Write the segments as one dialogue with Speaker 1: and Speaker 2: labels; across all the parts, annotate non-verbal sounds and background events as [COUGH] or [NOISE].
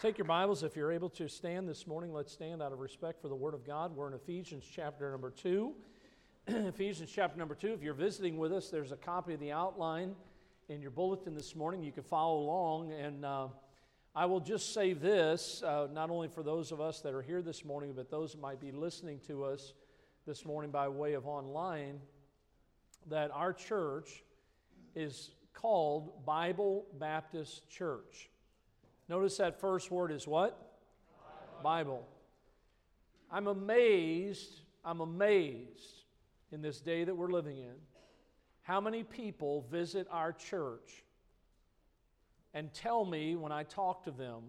Speaker 1: Take your Bibles if you're able to stand this morning. Let's stand out of respect for the Word of God. We're in Ephesians chapter number 2. [CLEARS THROAT] Ephesians chapter number 2. If you're visiting with us, there's a copy of the outline in your bulletin this morning. You can follow along. And uh, I will just say this uh, not only for those of us that are here this morning, but those that might be listening to us this morning by way of online, that our church is called Bible Baptist Church. Notice that first word is what? Bible. Bible. I'm amazed, I'm amazed in this day that we're living in how many people visit our church and tell me when I talk to them,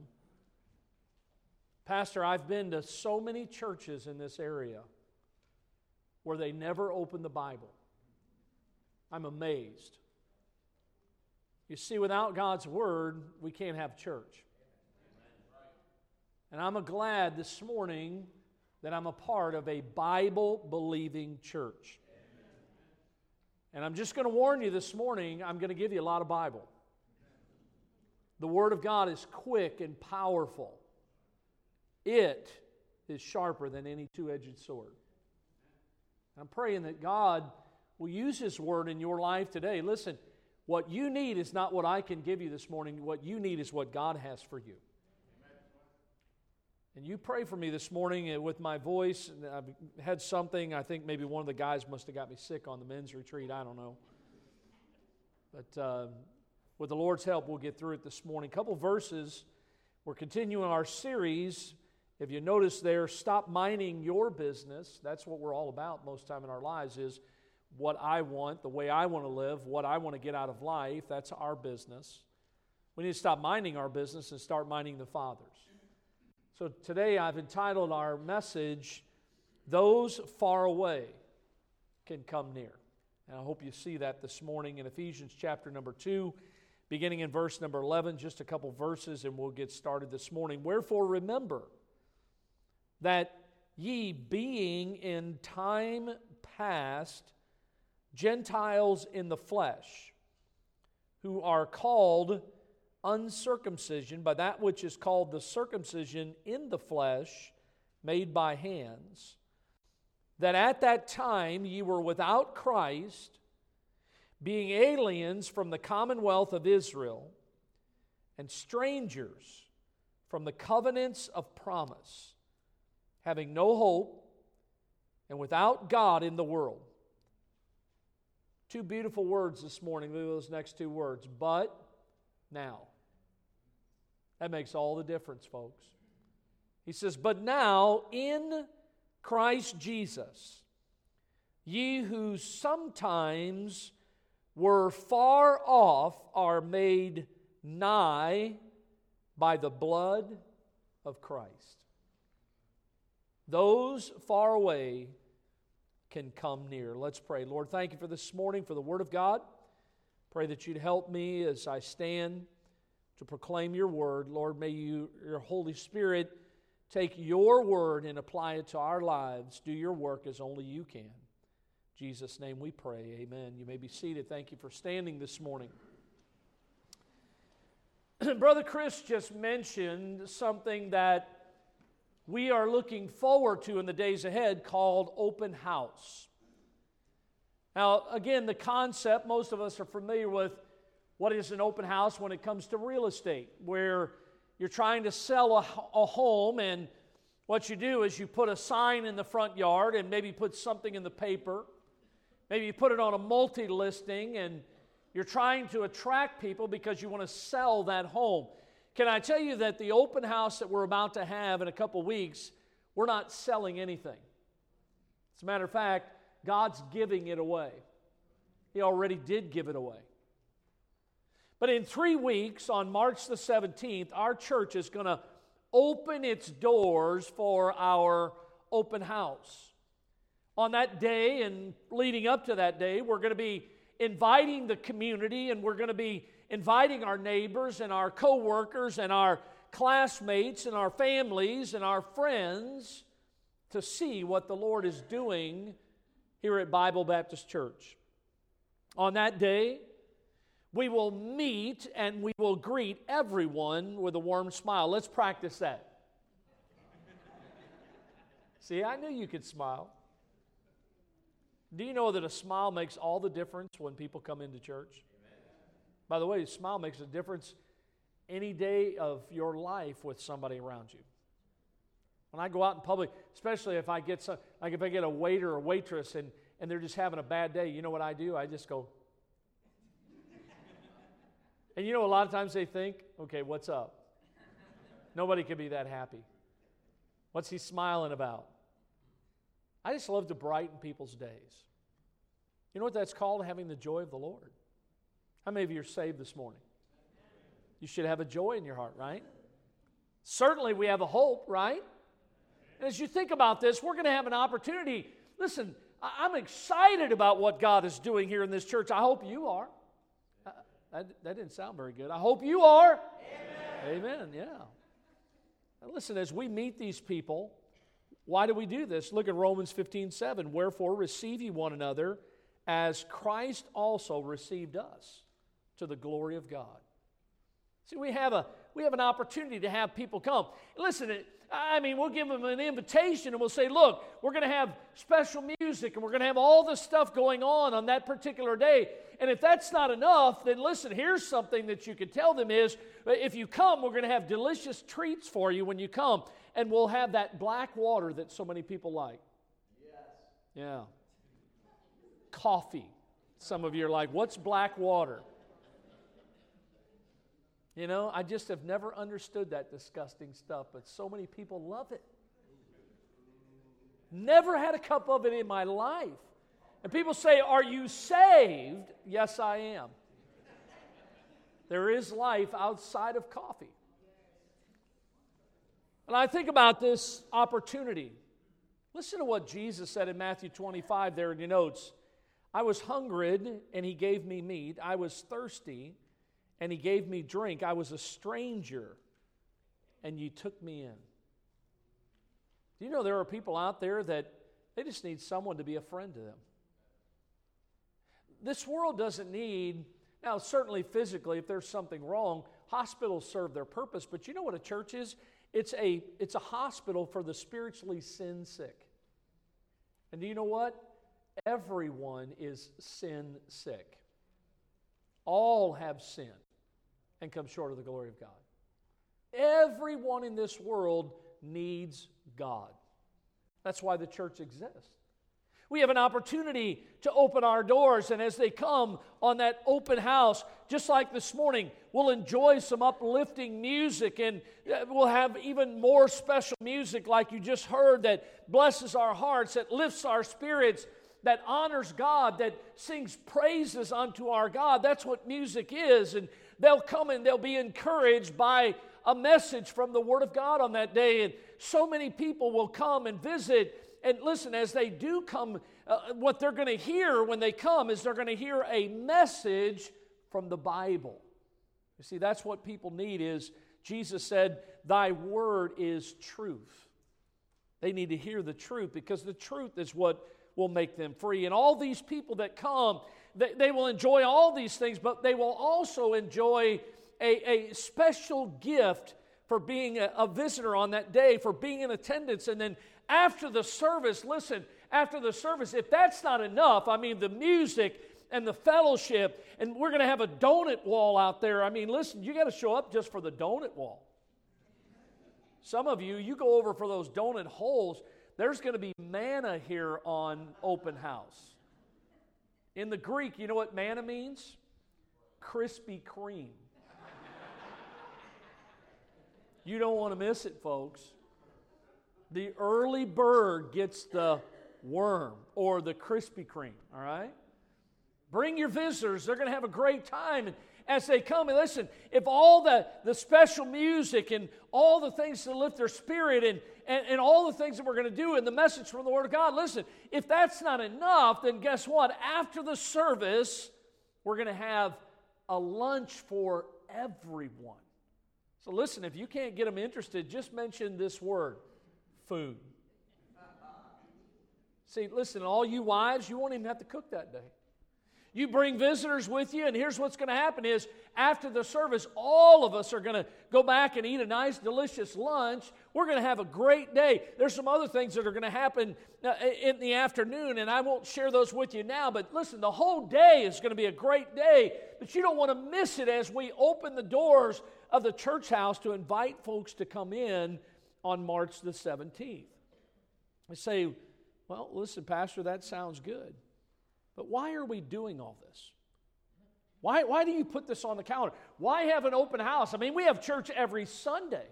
Speaker 1: Pastor, I've been to so many churches in this area where they never open the Bible. I'm amazed. You see, without God's Word, we can't have church. And I'm glad this morning that I'm a part of a Bible believing church. And I'm just going to warn you this morning, I'm going to give you a lot of Bible. The Word of God is quick and powerful, it is sharper than any two edged sword. I'm praying that God will use His Word in your life today. Listen, what you need is not what I can give you this morning, what you need is what God has for you. And you pray for me this morning uh, with my voice. I've had something, I think maybe one of the guys must have got me sick on the men's retreat. I don't know. But uh, with the Lord's help, we'll get through it this morning. A couple verses. We're continuing our series. If you notice there, stop minding your business. That's what we're all about most time in our lives is what I want, the way I want to live, what I want to get out of life. That's our business. We need to stop minding our business and start minding the Father's. So today I've entitled our message, Those Far Away Can Come Near. And I hope you see that this morning in Ephesians chapter number 2, beginning in verse number 11, just a couple verses, and we'll get started this morning. Wherefore remember that ye being in time past Gentiles in the flesh, who are called uncircumcision by that which is called the circumcision in the flesh made by hands, that at that time ye were without Christ, being aliens from the commonwealth of Israel, and strangers from the covenants of promise, having no hope and without God in the world. Two beautiful words this morning. Look at those next two words. But now. That makes all the difference, folks. He says, But now in Christ Jesus, ye who sometimes were far off are made nigh by the blood of Christ. Those far away can come near. Let's pray. Lord, thank you for this morning, for the Word of God. Pray that you'd help me as I stand to proclaim your word. Lord, may you, your Holy Spirit take your word and apply it to our lives. Do your work as only you can. In Jesus' name we pray. Amen. You may be seated. Thank you for standing this morning. [CLEARS THROAT] Brother Chris just mentioned something that we are looking forward to in the days ahead called open house. Now, again, the concept most of us are familiar with what is an open house when it comes to real estate, where you're trying to sell a, a home and what you do is you put a sign in the front yard and maybe put something in the paper. Maybe you put it on a multi listing and you're trying to attract people because you want to sell that home. Can I tell you that the open house that we're about to have in a couple weeks, we're not selling anything. As a matter of fact, God's giving it away. He already did give it away. But in three weeks, on March the 17th, our church is going to open its doors for our open house. On that day and leading up to that day, we're going to be inviting the community and we're going to be inviting our neighbors and our coworkers and our classmates and our families and our friends to see what the Lord is doing here at Bible Baptist Church. On that day, We will meet and we will greet everyone with a warm smile. Let's practice that. See, I knew you could smile. Do you know that a smile makes all the difference when people come into church? Amen. By the way, a smile makes a difference any day of your life with somebody around you. When I go out in public, especially if I get some, like if I get a waiter or waitress and, and they're just having a bad day, you know what I do? I just go. And you know, a lot of times they think, okay, what's up? Nobody can be that happy. What's he smiling about? I just love to brighten people's days. You know what that's called? Having the joy of the Lord. How many of you are saved this morning? You should have a joy in your heart, right? Certainly, we have a hope, right? And as you think about this, we're going to have an opportunity. Listen, I'm excited about what God is doing here in this church. I hope you are. That, that didn't sound very good. I hope you are. Amen. Amen. Yeah. Now listen, as we meet these people, why do we do this? Look at Romans 15 7. Wherefore, receive ye one another as Christ also received us to the glory of God. See, we have, a, we have an opportunity to have people come. Listen, I mean, we'll give them an invitation and we'll say, look, we're going to have special music and we're going to have all this stuff going on on that particular day. And if that's not enough, then listen, here's something that you could tell them is if you come, we're going to have delicious treats for you when you come. And we'll have that black water that so many people like. Yes. Yeah. Coffee. Some of you are like, what's black water? You know, I just have never understood that disgusting stuff, but so many people love it. Never had a cup of it in my life. And people say, Are you saved? Yes, I am. There is life outside of coffee. And I think about this opportunity. Listen to what Jesus said in Matthew 25 there in your notes. I was hungry, and he gave me meat. I was thirsty and he gave me drink. I was a stranger, and you took me in. Do you know there are people out there that they just need someone to be a friend to them? This world doesn't need, now, certainly physically, if there's something wrong, hospitals serve their purpose, but you know what a church is? It's a, it's a hospital for the spiritually sin sick. And do you know what? Everyone is sin sick. All have sinned and come short of the glory of God. Everyone in this world needs God. That's why the church exists. We have an opportunity to open our doors, and as they come on that open house, just like this morning, we'll enjoy some uplifting music, and uh, we'll have even more special music like you just heard that blesses our hearts, that lifts our spirits, that honors God, that sings praises unto our God. That's what music is. And they'll come and they'll be encouraged by a message from the Word of God on that day. And so many people will come and visit. And listen, as they do come, uh, what they're going to hear when they come is they're going to hear a message from the Bible. You see, that's what people need is Jesus said, Thy word is truth. They need to hear the truth because the truth is what will make them free. And all these people that come, they, they will enjoy all these things, but they will also enjoy a, a special gift for being a, a visitor on that day, for being in attendance. And then after the service, listen, after the service, if that's not enough, I mean, the music and the fellowship, and we're going to have a donut wall out there. I mean, listen, you got to show up just for the donut wall. Some of you, you go over for those donut holes, there's going to be manna here on open house. In the Greek, you know what manna means? Krispy Kreme. you don't want to miss it, folks. The early bird gets the worm or the Krispy Kreme, all right? Bring your visitors. They're going to have a great time. And as they come, and listen, if all the, the special music and all the things to lift their spirit and, and, and all the things that we're going to do and the message from the Word of God. Listen, if that's not enough, then guess what? After the service, we're going to have a lunch for everyone. So listen, if you can't get them interested, just mention this word food. See, listen, all you wives, you won't even have to cook that day. You bring visitors with you, and here's what's going to happen is after the service, all of us are going to go back and eat a nice, delicious lunch. We're going to have a great day. There's some other things that are going to happen uh, in the afternoon, and I won't share those with you now. But listen, the whole day is going to be a great day, but you don't want to miss it as we open the doors of the church house to invite folks to come in on March the 17th. I say, well, listen, Pastor, that sounds good. But why are we doing all this? Why, why do you put this on the calendar? Why have an open house? I mean, we have church every Sunday.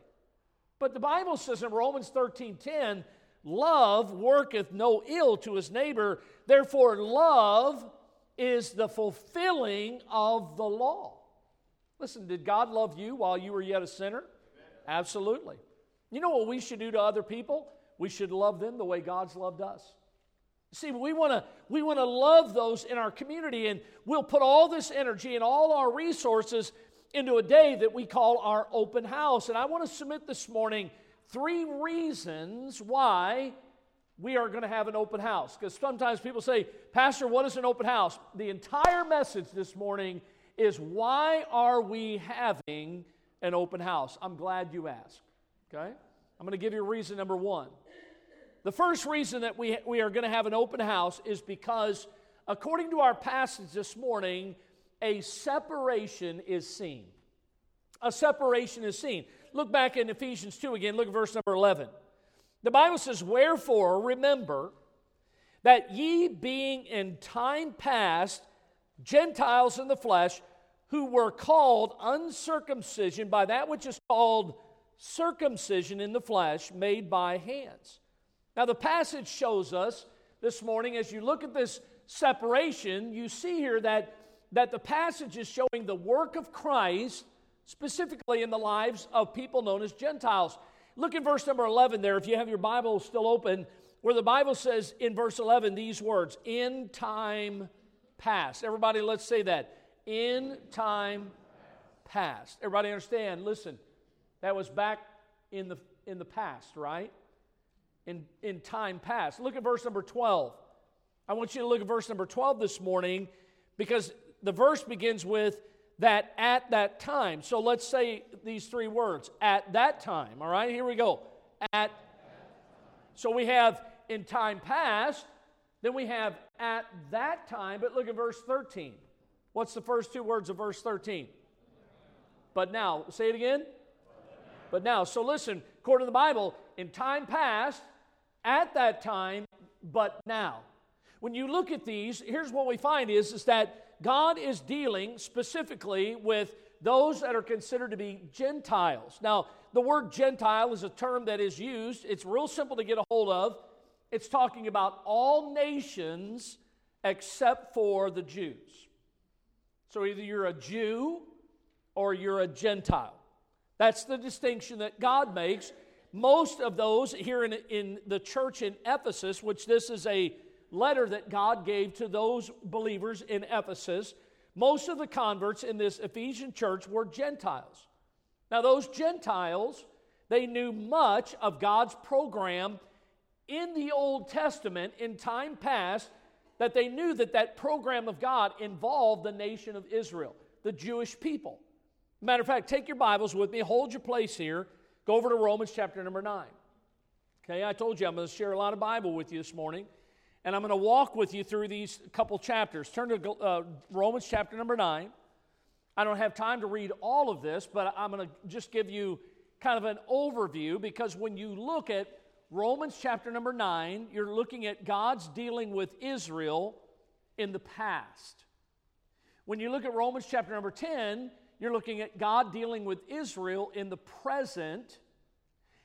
Speaker 1: But the Bible says in Romans 13 10, love worketh no ill to his neighbor. Therefore, love is the fulfilling of the law. Listen, did God love you while you were yet a sinner? Absolutely. You know what we should do to other people? We should love them the way God's loved us. See, we want to we want to love those in our community, and we'll put all this energy and all our resources into a day that we call our open house. And I want to submit this morning three reasons why we are going to have an open house. Because sometimes people say, Pastor, what is an open house? The entire message this morning is why are we having an open house? I'm glad you asked. Okay? I'm going to give you reason number one. The first reason that we, we are going to have an open house is because, according to our passage this morning, a separation is seen. A separation is seen. Look back in Ephesians 2 again, look at verse number 11. The Bible says, Wherefore, remember that ye being in time past Gentiles in the flesh, who were called uncircumcision by that which is called circumcision in the flesh, made by hands now, the passage shows us this morning, as you look at this separation, you see here that, that the passage is showing the work of Christ specifically in the lives of people known as Gentiles. Look in verse number 11 there, if you have your Bible still open, where the Bible says in verse 11 these words, in time past. Everybody, let's say that. In time past. Everybody understand? Listen, that was back in the, in the past, right? In, in time past. Look at verse number 12. I want you to look at verse number 12 this morning because the verse begins with that at that time. So let's say these three words at that time. All right, here we go. At. So we have in time past, then we have at that time, but look at verse 13. What's the first two words of verse 13? But now. Say it again. But now. So listen, according to the Bible, in time past, at that time, but now. When you look at these, here's what we find is, is that God is dealing specifically with those that are considered to be Gentiles. Now, the word Gentile is a term that is used, it's real simple to get a hold of. It's talking about all nations except for the Jews. So either you're a Jew or you're a Gentile. That's the distinction that God makes most of those here in, in the church in Ephesus, which this is a letter that God gave to those believers in Ephesus, most of the converts in this Ephesian church were Gentiles. Now, those Gentiles, they knew much of God's program in the Old Testament in time past that they knew that that program of God involved the nation of Israel, the Jewish people. Matter of fact, take your Bibles with me, hold your place here. Go over to Romans chapter number 9. Okay, I told you I'm going to share a lot of Bible with you this morning, and I'm going to walk with you through these couple chapters. Turn to uh, Romans chapter number 9. I don't have time to read all of this, but I'm going to just give you kind of an overview because when you look at Romans chapter number 9, you're looking at God's dealing with Israel in the past. When you look at Romans chapter number 10, you're looking at God dealing with Israel in the present.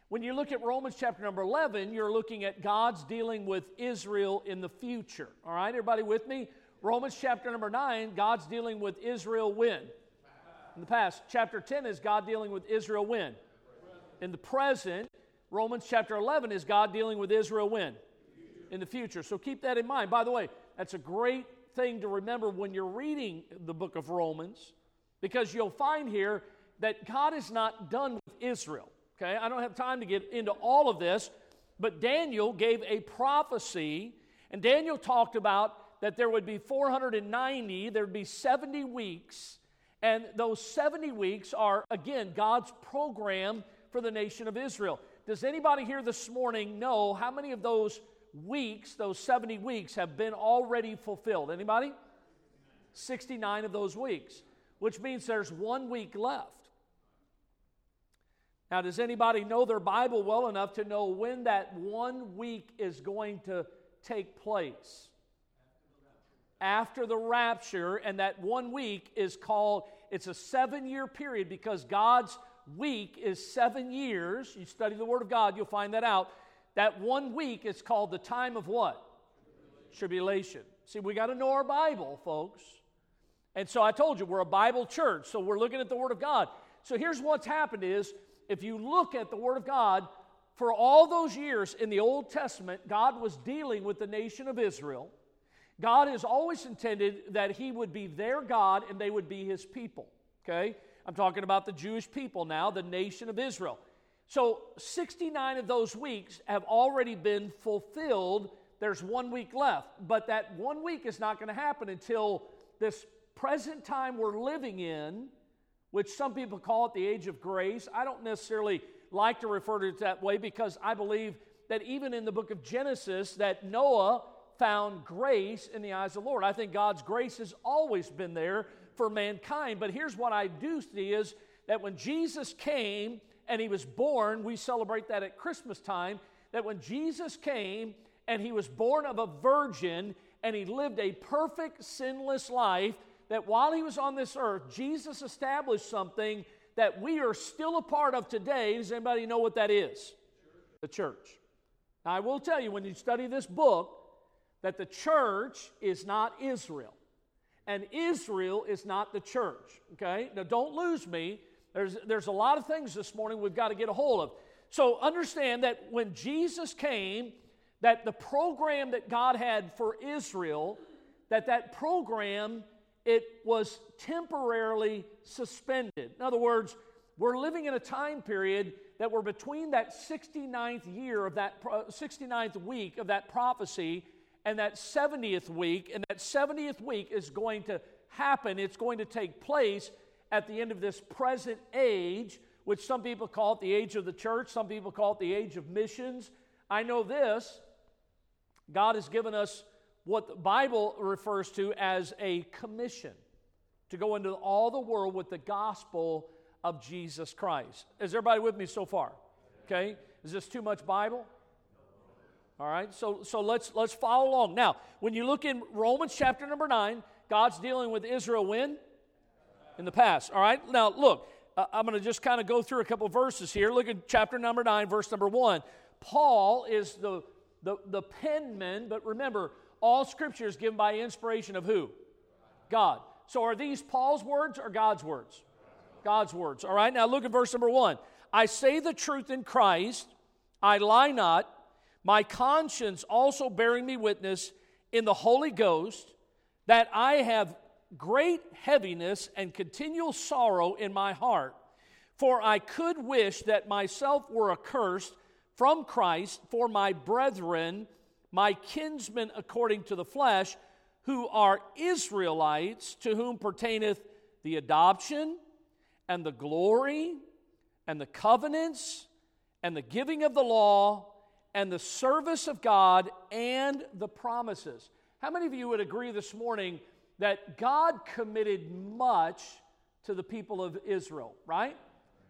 Speaker 1: When you look at Romans chapter number 11, you're looking at God's dealing with Israel in the future. All right, everybody with me? Romans chapter number 9, God's dealing with Israel when? In the past. Chapter 10 is God dealing with Israel when? In the present. Romans chapter 11 is God dealing with Israel when? In the future. So keep that in mind. By the way, that's a great thing to remember when you're reading the book of Romans because you'll find here that God is not done with Israel. Okay, I don't have time to get into all of this, but Daniel gave a prophecy, and Daniel talked about that there would be 490, there would be 70 weeks, and those 70 weeks are, again, God's program for the nation of Israel. Does anybody here this morning know how many of those weeks, those 70 weeks, have been already fulfilled? Anybody? 69 of those weeks, which means there's one week left. Now, does anybody know their Bible well enough to know when that one week is going to take place? After the rapture, and that one week is called, it's a seven year period because God's week is seven years. You study the Word of God, you'll find that out. That one week is called the time of what? Tribulation. See, we got to know our Bible, folks. And so I told you, we're a Bible church, so we're looking at the Word of God. So here's what's happened is if you look at the Word of God, for all those years in the Old Testament, God was dealing with the nation of Israel. God has always intended that He would be their God and they would be His people. Okay? I'm talking about the Jewish people now, the nation of Israel. So 69 of those weeks have already been fulfilled. There's one week left. But that one week is not going to happen until this present time we're living in which some people call it the age of grace. I don't necessarily like to refer to it that way because I believe that even in the book of Genesis that Noah found grace in the eyes of the Lord. I think God's grace has always been there for mankind, but here's what I do see is that when Jesus came and he was born, we celebrate that at Christmas time, that when Jesus came and he was born of a virgin and he lived a perfect sinless life, that while he was on this earth, Jesus established something that we are still a part of today. Does anybody know what that is? The church. Now, I will tell you when you study this book that the church is not Israel, and Israel is not the church. Okay? Now, don't lose me. There's, there's a lot of things this morning we've got to get a hold of. So, understand that when Jesus came, that the program that God had for Israel, that that program it was temporarily suspended. In other words, we're living in a time period that we're between that 69th year of that 69th week of that prophecy and that 70th week and that 70th week is going to happen. It's going to take place at the end of this present age which some people call it the age of the church some people call it the age of missions. I know this. God has given us what the Bible refers to as a commission to go into all the world with the gospel of Jesus Christ. Is everybody with me so far? Okay? Is this too much Bible? All right, so, so let's, let's follow along. Now, when you look in Romans chapter number 9, God's dealing with Israel when? In the past. All right, now look, uh, I'm going to just kind of go through a couple verses here. Look at chapter number 9, verse number 1. Paul is the, the, the penman, but remember, all scripture is given by inspiration of who? God. So are these Paul's words or God's words? God's words. All right, now look at verse number one. I say the truth in Christ, I lie not, my conscience also bearing me witness in the Holy Ghost that I have great heaviness and continual sorrow in my heart. For I could wish that myself were accursed from Christ for my brethren my kinsmen according to the flesh, who are Israelites, to whom pertaineth the adoption and the glory and the covenants and the giving of the law and the service of God and the promises. How many of you would agree this morning that God committed much to the people of Israel, right?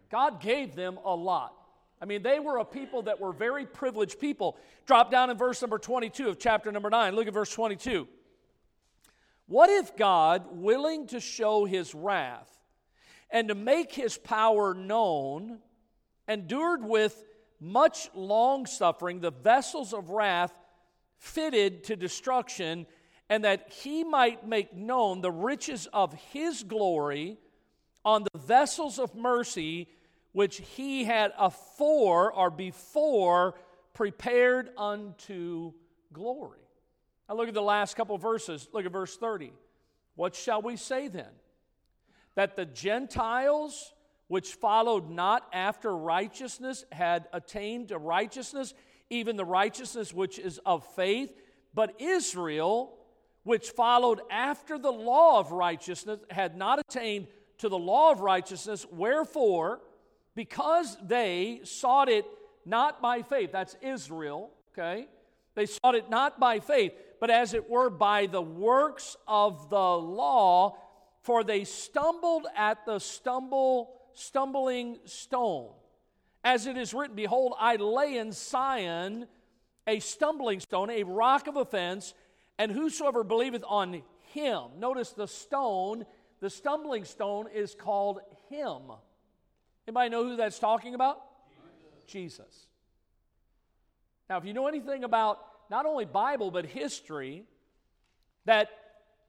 Speaker 1: God gave them a lot. I mean, they were a people that were very privileged people. Drop down in verse number 22 of chapter number 9. Look at verse 22. What if God, willing to show his wrath and to make his power known, endured with much long suffering the vessels of wrath fitted to destruction, and that he might make known the riches of his glory on the vessels of mercy which he had afore or before prepared unto glory. Now look at the last couple verses. Look at verse 30. What shall we say then? That the Gentiles which followed not after righteousness had attained to righteousness, even the righteousness which is of faith, but Israel, which followed after the law of righteousness, had not attained to the law of righteousness. Wherefore, because they sought it not by faith, that's Israel, okay? They sought it not by faith, but as it were by the works of the law, for they stumbled at the stumble stumbling stone. As it is written, Behold, I lay in Sion a stumbling stone, a rock of offense, and whosoever believeth on him. Notice the stone, the stumbling stone is called him. Anybody know who that's talking about? Jesus. Jesus. Now, if you know anything about not only Bible but history, that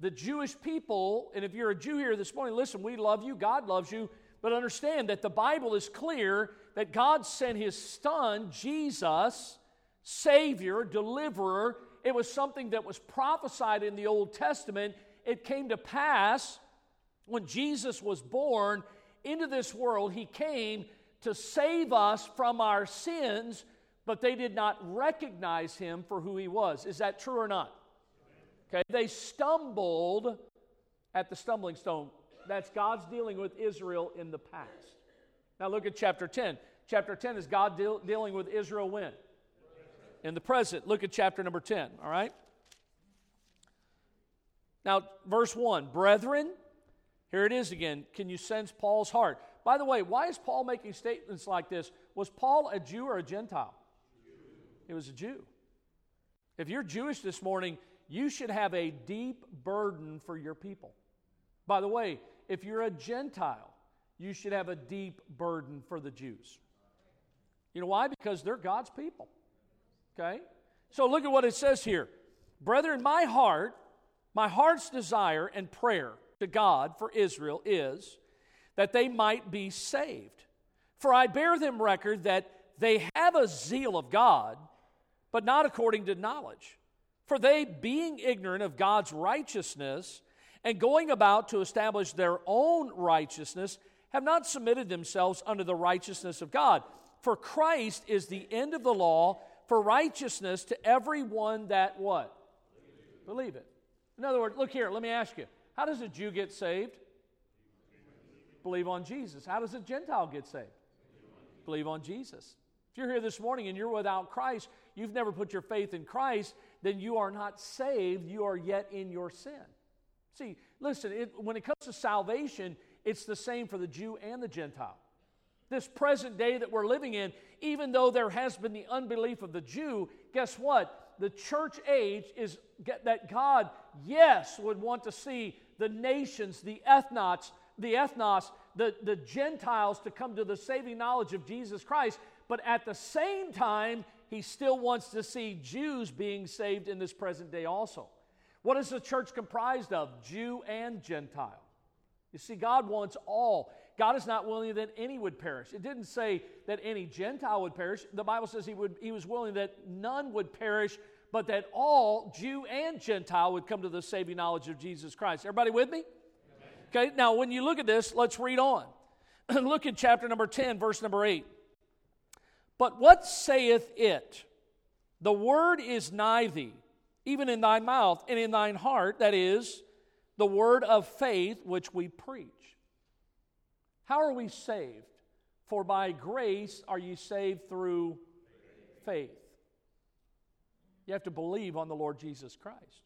Speaker 1: the Jewish people, and if you're a Jew here this morning, listen, we love you, God loves you, but understand that the Bible is clear that God sent his son, Jesus, Savior, deliverer. It was something that was prophesied in the Old Testament. It came to pass when Jesus was born into this world. He came to save us from our sins, but they did not recognize him for who he was. Is that true or not? Okay, they stumbled at the stumbling stone. That's God's dealing with Israel in the past. Now look at chapter 10. Chapter 10 is God deal, dealing with Israel when? In the present. Look at chapter number 10, all right? Now, verse 1 Brethren, here it is again. Can you sense Paul's heart? By the way, why is Paul making statements like this? Was Paul a Jew or a Gentile? He was a Jew. If you're Jewish this morning, you should have a deep burden for your people. By the way, if you're a Gentile, you should have a deep burden for the Jews. You know why? Because they're God's people. Okay? So look at what it says here. Brethren, my heart, my heart's desire and prayer to God for Israel is that they might be saved. For I bear them record that they have a zeal of God, but not according to knowledge. For they, being ignorant of God's righteousness, and going about to establish their own righteousness, have not submitted themselves unto the righteousness of God. For Christ is the end of the law for righteousness to everyone that what? Believe it. In other words, look here, let me ask you. How does a Jew get saved? Believe on Jesus. How does a Gentile get saved? Believe on Jesus. If you're here this morning and you're without Christ, you've never put your faith in Christ, then you are not saved. You are yet in your sin. See, listen, it, when it comes to salvation, it's the same for the Jew and the Gentile. This present day that we're living in, even though there has been the unbelief of the Jew, guess what? The church age is that God, yes, would want to see the nations, the ethnos, the ethnos, the, the Gentiles to come to the saving knowledge of Jesus Christ. But at the same time, he still wants to see Jews being saved in this present day also. What is the church comprised of? Jew and Gentile. You see, God wants all. God is not willing that any would perish. It didn't say that any Gentile would perish. The Bible says he, would, he was willing that none would perish, but that all, Jew and Gentile, would come to the saving knowledge of Jesus Christ. Everybody with me? Okay, now when you look at this, let's read on. [CLEARS THROAT] look at chapter number 10, verse number 8. But what saith it? The word is nigh thee even in thy mouth and in thine heart, that is, the word of faith which we preach. How are we saved? For by grace are ye saved through faith. You have to believe on the Lord Jesus Christ.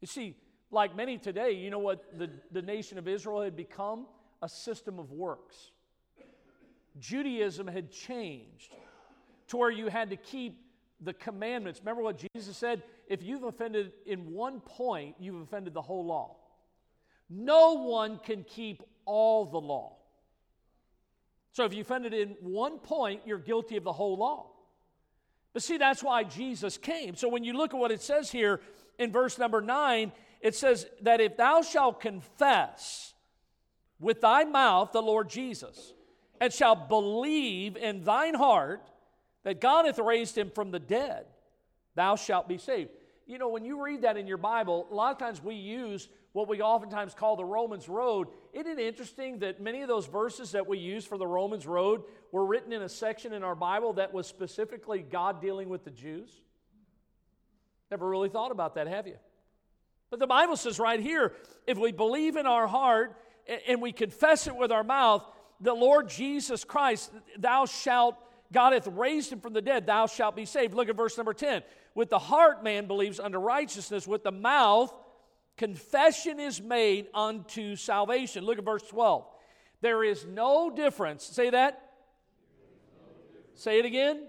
Speaker 1: You see, like many today, you know what the, the nation of Israel had become? A system of works. Judaism had changed to where you had to keep the commandments. Remember what Jesus said? If you've offended in one point, you've offended the whole law. No one can keep all the law. So if you offended in one point, you're guilty of the whole law. But see, that's why Jesus came. So when you look at what it says here in verse number nine, it says that if thou shalt confess with thy mouth the Lord Jesus, and shalt believe in thine heart that God hath raised him from the dead, thou shalt be saved. You know, when you read that in your Bible, a lot of times we use what we oftentimes call the Romans Road. Isn't it interesting that many of those verses that we use for the Romans Road were written in a section in our Bible that was specifically God dealing with the Jews? Never really thought about that, have you? But the Bible says right here if we believe in our heart and we confess it with our mouth, the Lord Jesus Christ, thou shalt, God hath raised him from the dead, thou shalt be saved. Look at verse number 10. With the heart man believes unto righteousness, with the mouth confession is made unto salvation. Look at verse 12. There is no difference. Say that. Say it again.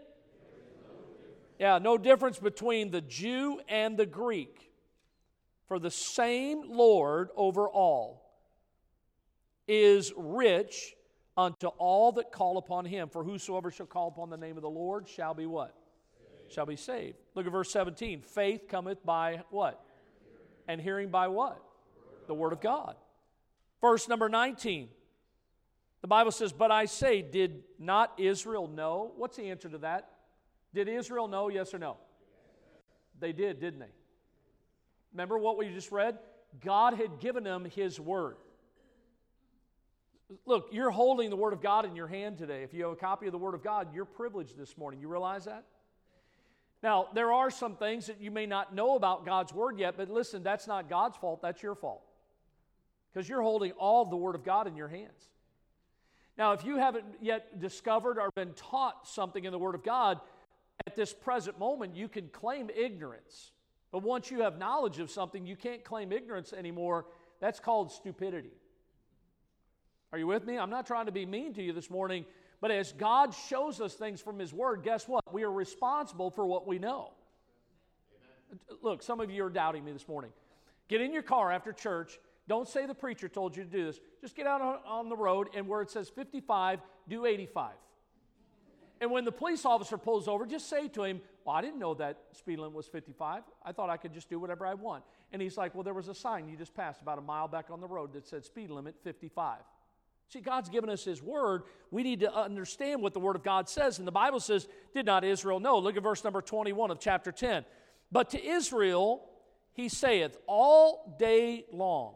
Speaker 1: Yeah, no difference between the Jew and the Greek. For the same Lord over all is rich unto all that call upon him. For whosoever shall call upon the name of the Lord shall be what? Shall be saved. Look at verse 17. Faith cometh by what? And hearing by what? The word of God. Verse number 19. The Bible says, But I say, did not Israel know? What's the answer to that? Did Israel know, yes or no? They did, didn't they? Remember what we just read? God had given them His Word. Look, you're holding the Word of God in your hand today. If you have a copy of the Word of God, you're privileged this morning. You realize that? Now, there are some things that you may not know about God's Word yet, but listen, that's not God's fault, that's your fault. Because you're holding all the Word of God in your hands. Now, if you haven't yet discovered or been taught something in the Word of God, at this present moment, you can claim ignorance. But once you have knowledge of something, you can't claim ignorance anymore. That's called stupidity. Are you with me? I'm not trying to be mean to you this morning, but as God shows us things from His Word, guess what? We are responsible for what we know. Amen. Look, some of you are doubting me this morning. Get in your car after church. Don't say the preacher told you to do this. Just get out on, the road, and where it says 55, do 85. And when the police officer pulls over, just say to him, Well, I didn't know that speed limit was 55. I thought I could just do whatever I want. And he's like, Well, there was a sign you just passed about a mile back on the road that said speed limit 55. See, God's given us His Word. We need to understand what the Word of God says. And the Bible says, Did not Israel know? Look at verse number 21 of chapter 10. But to Israel he saith, All day long.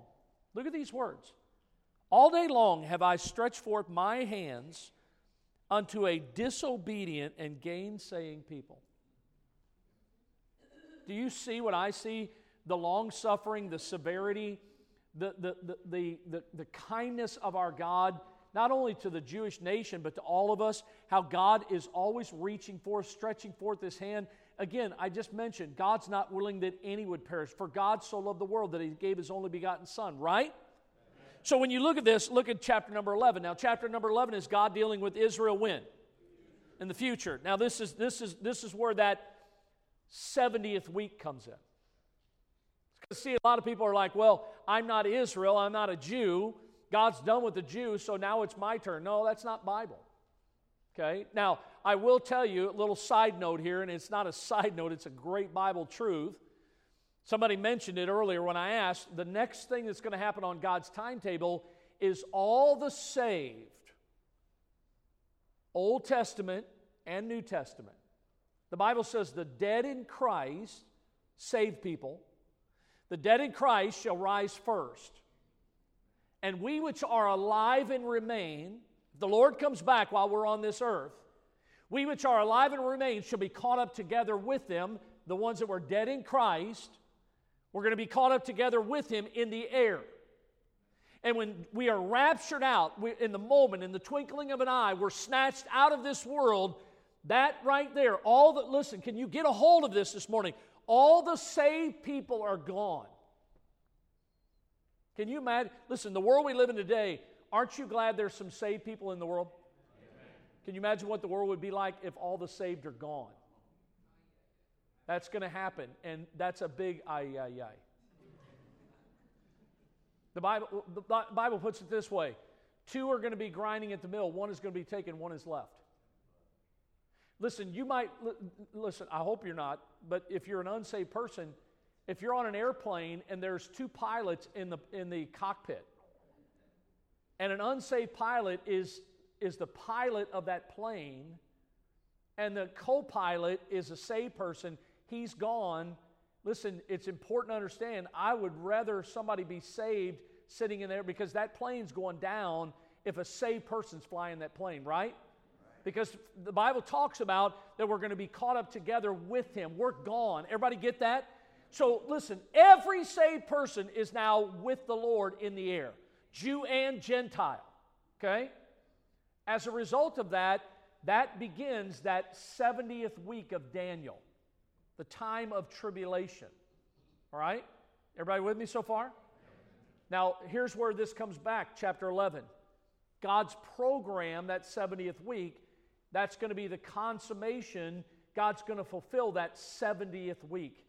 Speaker 1: Look at these words. All day long have I stretched forth my hands unto a disobedient and gainsaying people. Do you see what I see? The long suffering, the severity, the, the, the, the, the, kindness of our God, not only to the Jewish nation, but to all of us, how God is always reaching forth, stretching forth his hand. Again, I just mentioned, God's not willing that any would perish. For God so loved the world that he gave his only begotten Son, right? So when you look at this, look at chapter number 11. Now, chapter number 11 is God dealing with Israel when? In the future. Now, this is, this is, this is where that 70th week comes in. See, a lot of people are like, well, I'm not Israel, I'm not a Jew. God's done with the Jews, so now it's my turn. No, that's not Bible. Okay? Now, I will tell you a little side note here, and it's not a side note, it's a great Bible truth. Somebody mentioned it earlier when I asked. The next thing that's going to happen on God's timetable is all the saved, Old Testament and New Testament. The Bible says the dead in Christ, saved people, the dead in Christ shall rise first. And we which are alive and remain, the Lord comes back while we're on this earth, we which are alive and remain shall be caught up together with them, the ones that were dead in Christ, we're going to be caught up together with him in the air. And when we are raptured out we, in the moment, in the twinkling of an eye, we're snatched out of this world. That right there, all that, listen, can you get a hold of this this morning? All the saved people are gone. Can you imagine? Listen, the world we live in today, aren't you glad there's some saved people in the world? Can you imagine what the world would be like if all the saved are gone? That's going to happen, and that's a big ay, ay, ay. The Bible, the Bible puts it this way two are going to be grinding at the mill, one is going to be taken, one is left. Listen, you might, listen, I hope you're not, but if you're an unsaved person, if you're on an airplane and there's two pilots in the, in the cockpit, and an unsaved pilot is, is the pilot of that plane, and the co pilot is a saved person, he's gone. Listen, it's important to understand. I would rather somebody be saved sitting in there because that plane's going down if a saved person's flying that plane, right? Because the Bible talks about that we're going to be caught up together with him. We're gone. Everybody get that? So listen, every saved person is now with the Lord in the air, Jew and Gentile. Okay? As a result of that, that begins that 70th week of Daniel, the time of tribulation. All right? Everybody with me so far? Now, here's where this comes back, chapter 11. God's program, that 70th week, that's going to be the consummation. God's going to fulfill that 70th week.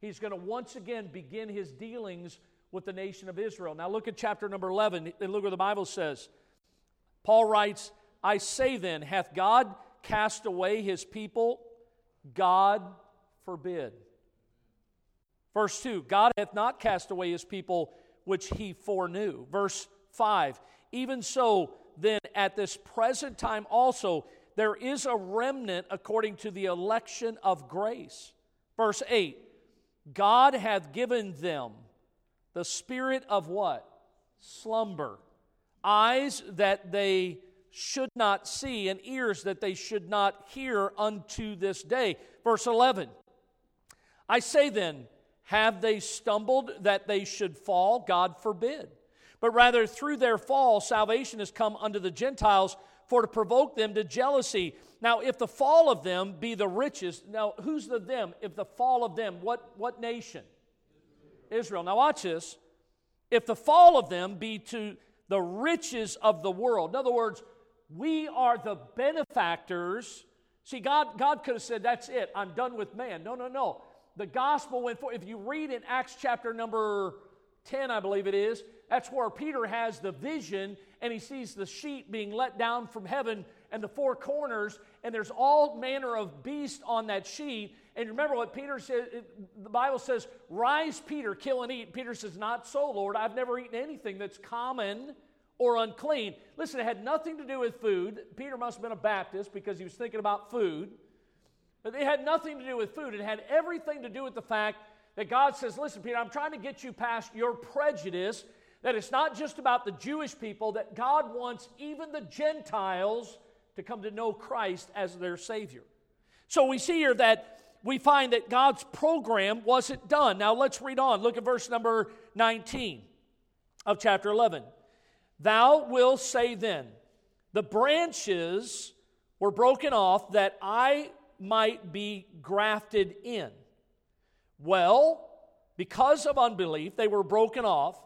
Speaker 1: He's going to once again begin his dealings with the nation of Israel. Now, look at chapter number 11 and look what the Bible says. Paul writes, I say then, hath God cast away his people? God forbid. Verse 2 God hath not cast away his people which he foreknew. Verse 5 Even so, then, at this present time also, there is a remnant according to the election of grace. Verse 8 God hath given them the spirit of what? Slumber. Eyes that they should not see, and ears that they should not hear unto this day. Verse 11 I say then, have they stumbled that they should fall? God forbid. But rather, through their fall, salvation has come unto the Gentiles for to provoke them to jealousy. Now, if the fall of them be the richest, now who's the them? If the fall of them, what, what nation? Israel. Now, watch this. If the fall of them be to the riches of the world, in other words, we are the benefactors. See, God, God could have said, That's it, I'm done with man. No, no, no. The gospel went forth. If you read in Acts chapter number 10, I believe it is, that's where Peter has the vision and he sees the sheet being let down from heaven and the four corners, and there's all manner of beasts on that sheet. And remember what Peter said, the Bible says, Rise, Peter, kill and eat. Peter says, Not so, Lord. I've never eaten anything that's common or unclean. Listen, it had nothing to do with food. Peter must have been a Baptist because he was thinking about food. But it had nothing to do with food. It had everything to do with the fact that God says, Listen, Peter, I'm trying to get you past your prejudice that it's not just about the Jewish people, that God wants even the Gentiles to come to know Christ as their Savior. So we see here that we find that God's program wasn't done. Now let's read on. Look at verse number 19 of chapter 11. Thou wilt say then, The branches were broken off that I might be grafted in. Well, because of unbelief, they were broken off,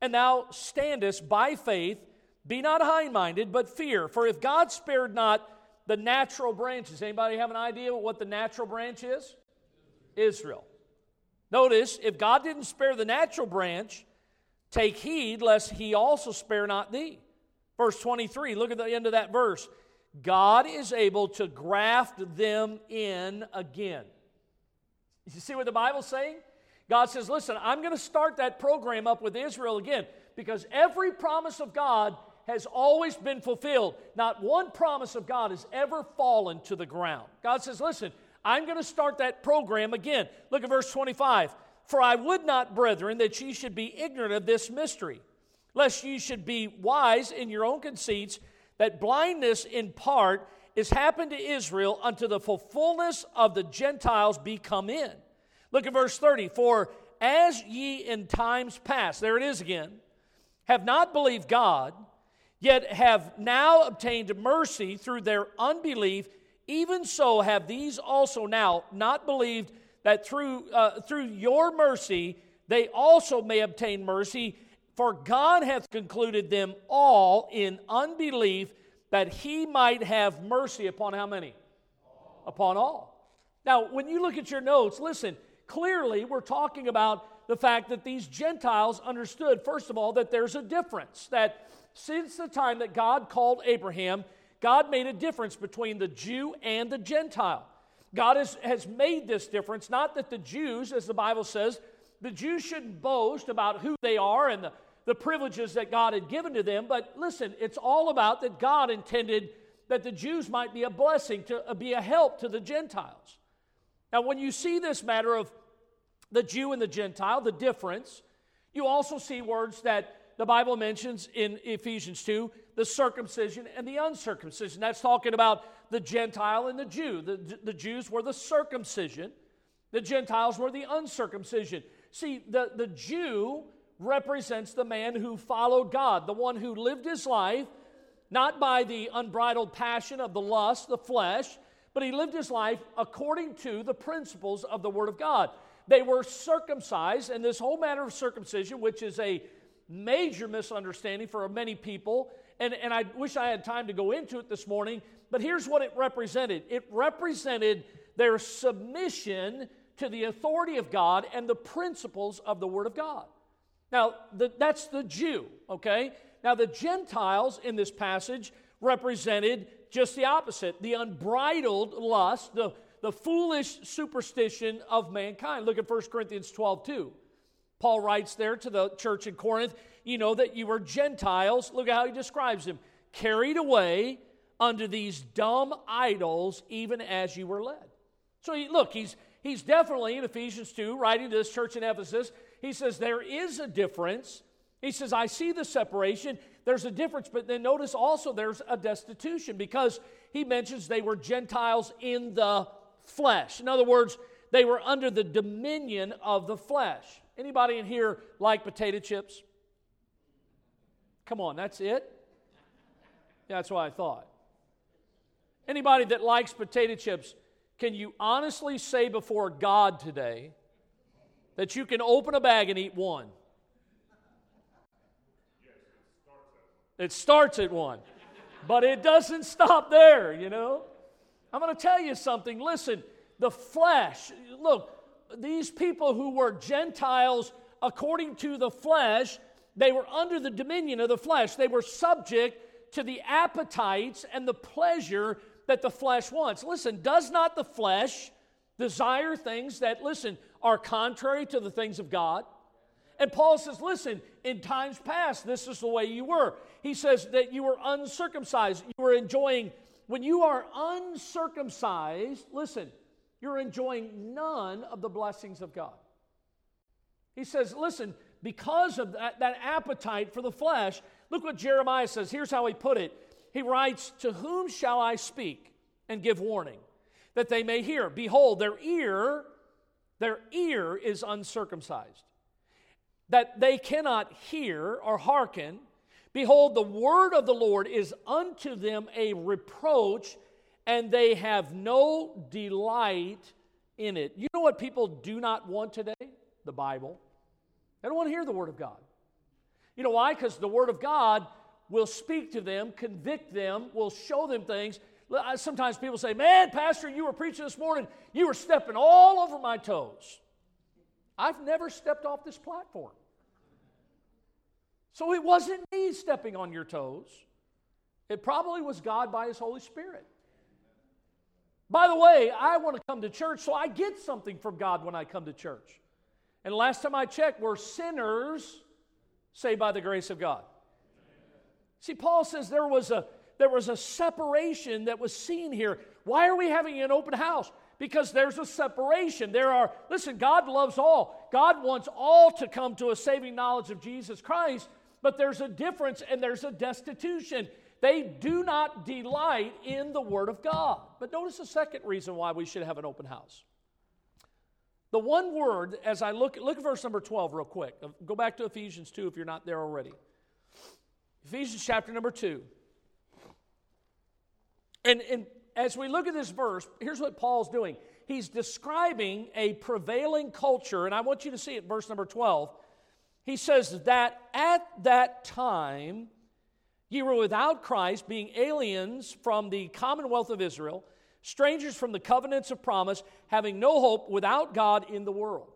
Speaker 1: and thou standest by faith. Be not high minded, but fear. For if God spared not the natural branches, anybody have an idea what the natural branch is? Israel. Notice, if God didn't spare the natural branch, Take heed lest he also spare not thee. Verse 23, look at the end of that verse. God is able to graft them in again. You see what the Bible's saying? God says, Listen, I'm going to start that program up with Israel again because every promise of God has always been fulfilled. Not one promise of God has ever fallen to the ground. God says, Listen, I'm going to start that program again. Look at verse 25. For I would not, brethren, that ye should be ignorant of this mystery, lest ye should be wise in your own conceits, that blindness in part is happened to Israel unto the fullness of the Gentiles be come in. Look at verse 30. For as ye in times past, there it is again, have not believed God, yet have now obtained mercy through their unbelief, even so have these also now not believed that through, uh, through your mercy they also may obtain mercy. For God hath concluded them all in unbelief that he might have mercy upon how many? All. Upon all. Now, when you look at your notes, listen, clearly we're talking about the fact that these Gentiles understood, first of all, that there's a difference. That since the time that God called Abraham, God made a difference between the Jew and the Gentile. God has, has made this difference. Not that the Jews, as the Bible says, the Jews shouldn't boast about who they are and the, the privileges that God had given to them, but listen, it's all about that God intended that the Jews might be a blessing, to be a help to the Gentiles. Now, when you see this matter of the Jew and the Gentile, the difference, you also see words that the Bible mentions in Ephesians 2 the circumcision and the uncircumcision. That's talking about the Gentile and the Jew. The, the Jews were the circumcision, The Gentiles were the uncircumcision. See, the, the Jew represents the man who followed God, the one who lived his life not by the unbridled passion of the lust, the flesh, but he lived his life according to the principles of the Word of God. They were circumcised, and this whole matter of circumcision, which is a major misunderstanding for many people, and, and I wish I had time to go into it this morning, but here's what it represented it represented their submission to the authority of God and the principles of the Word of God. Now, the, that's the Jew, okay? Now, the Gentiles in this passage represented just the opposite the unbridled lust, the, the foolish superstition of mankind. Look at 1 Corinthians 12 2. Paul writes there to the church in Corinth, you know, that you were Gentiles. Look at how he describes them carried away under these dumb idols, even as you were led. So, he, look, he's, he's definitely in Ephesians 2, writing to this church in Ephesus, he says there is a difference. He says, I see the separation. There's a difference, but then notice also there's a destitution because he mentions they were Gentiles in the flesh. In other words, they were under the dominion of the flesh. Anybody in here like potato chips? Come on, that's it? Yeah, that's what I thought. Anybody that likes potato chips, can you honestly say before God today that you can open a bag and eat one? It starts at one, but it doesn't stop there, you know? I'm going to tell you something. Listen, the flesh, look, these people who were Gentiles according to the flesh, they were under the dominion of the flesh. They were subject to the appetites and the pleasure that the flesh wants. Listen, does not the flesh desire things that, listen, are contrary to the things of God. And Paul says, listen, in times past, this is the way you were. He says that you were uncircumcised. You were enjoying, when you are uncircumcised, listen, you're enjoying none of the blessings of God. He says, listen, because of that, that appetite for the flesh, look what Jeremiah says. Here's how he put it. He writes, To whom shall I speak and give warning? That they may hear. Behold, their ear their ear is uncircumcised, that they cannot hear or hearken. Behold, the word of the Lord is unto them a reproach, and they have no delight in it. You know what people do not want today? The Bible. They don't want to hear the Word of God. You know why? Because the Word of God will speak to them, convict them, will show them things Sometimes people say, Man, Pastor, you were preaching this morning, you were stepping all over my toes. I've never stepped off this platform. So it wasn't me stepping on your toes, it probably was God by His Holy Spirit. By the way, I want to come to church, so I get something from God when I come to church. And last time I checked, we're sinners saved by the grace of God. See, Paul says there was a there was a separation that was seen here. Why are we having an open house? Because there's a separation. There are, listen, God loves all. God wants all to come to a saving knowledge of Jesus Christ, but there's a difference and there's a destitution. They do not delight in the Word of God. But notice the second reason why we should have an open house. The one word, as I look, look at verse number 12 real quick. Go back to Ephesians 2 if you're not there already. Ephesians chapter number 2. And, and as we look at this verse, here's what Paul's doing. He's describing a prevailing culture, and I want you to see it, verse number 12. He says that at that time, ye were without Christ, being aliens from the commonwealth of Israel, strangers from the covenants of promise, having no hope, without God in the world.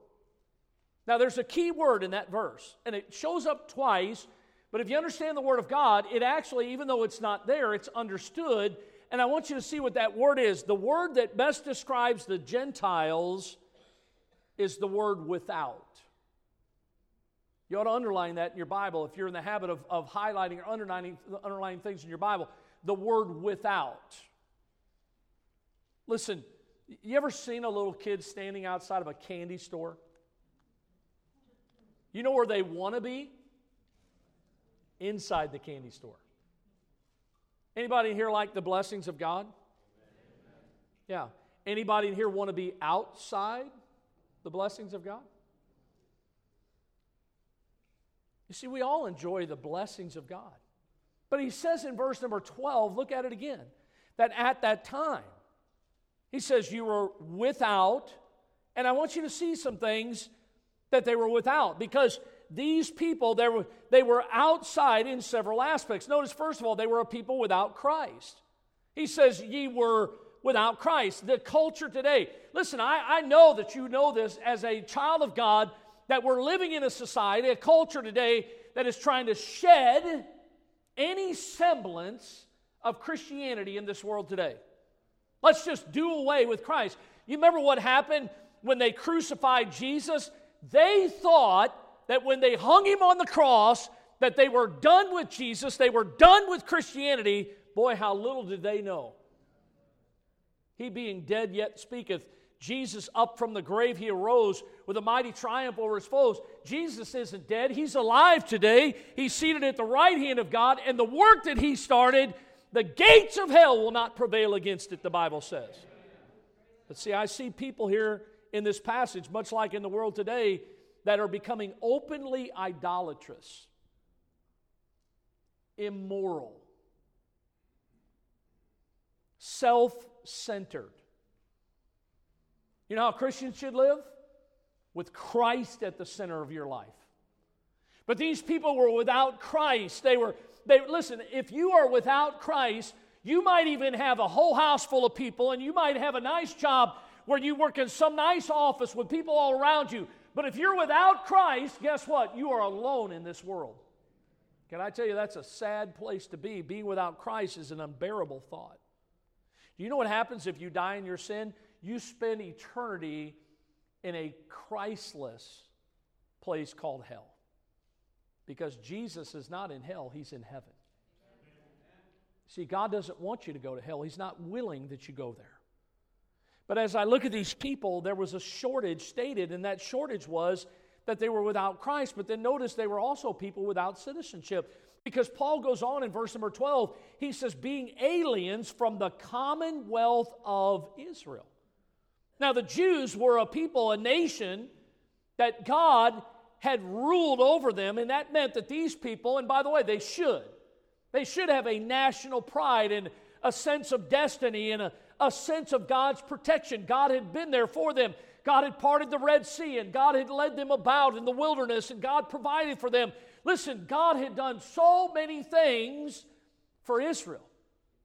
Speaker 1: Now, there's a key word in that verse, and it shows up twice, but if you understand the Word of God, it actually, even though it's not there, it's understood and I want you to see what that word is. The word that best describes the Gentiles is the word without. You ought to underline that in your Bible if you're in the habit of, of highlighting or underlining, underlining things in your Bible. The word without. Listen, you ever seen a little kid standing outside of a candy store? You know where they want to be? Inside the candy store. Anybody here like the blessings of God? Yeah. Anybody in here want to be outside the blessings of God? You see, we all enjoy the blessings of God. But he says in verse number 12, look at it again, that at that time, he says, You were without, and I want you to see some things that they were without because these people they were, they were outside in several aspects. Notice first of all they were a people without christ. He says ye were without christ. The culture today listen I, I know that you know this as a child of god that we're living in a society a culture today that is trying to shed any semblance of christianity in this world today let's just do away with christ you remember what happened when they crucified jesus they thought that when they hung him on the cross, that they were done with Jesus, they were done with Christianity. Boy, how little did they know. He being dead yet speaketh. Jesus up from the grave, he arose with a mighty triumph over his foes. Jesus isn't dead, he's alive today. He's seated at the right hand of God, and the work that he started, the gates of hell will not prevail against it, the Bible says. But see, I see people here in this passage, much like in the world today, that are becoming openly idolatrous, immoral, self centered. You know how Christians should live? With Christ at the center of your life. But these people were without Christ. They were, they, listen, if you are without Christ, you might even have a whole house full of people and you might have a nice job where you work in some nice office with people all around you. But if you're without Christ, guess what? You are alone in this world. Can I tell you that's a sad place to be? Being without Christ is an unbearable thought. Do you know what happens if you die in your sin? You spend eternity in a Christless place called hell. Because Jesus is not in hell, he's in heaven. See, God doesn't want you to go to hell. He's not willing that you go there. But as I look at these people, there was a shortage stated, and that shortage was that they were without Christ. But then notice they were also people without citizenship. Because Paul goes on in verse number 12, he says, being aliens from the commonwealth of Israel. Now, the Jews were a people, a nation that God had ruled over them, and that meant that these people, and by the way, they should, they should have a national pride and a sense of destiny and a, a sense of God's protection. God had been there for them. God had parted the Red Sea and God had led them about in the wilderness and God provided for them. Listen, God had done so many things for Israel.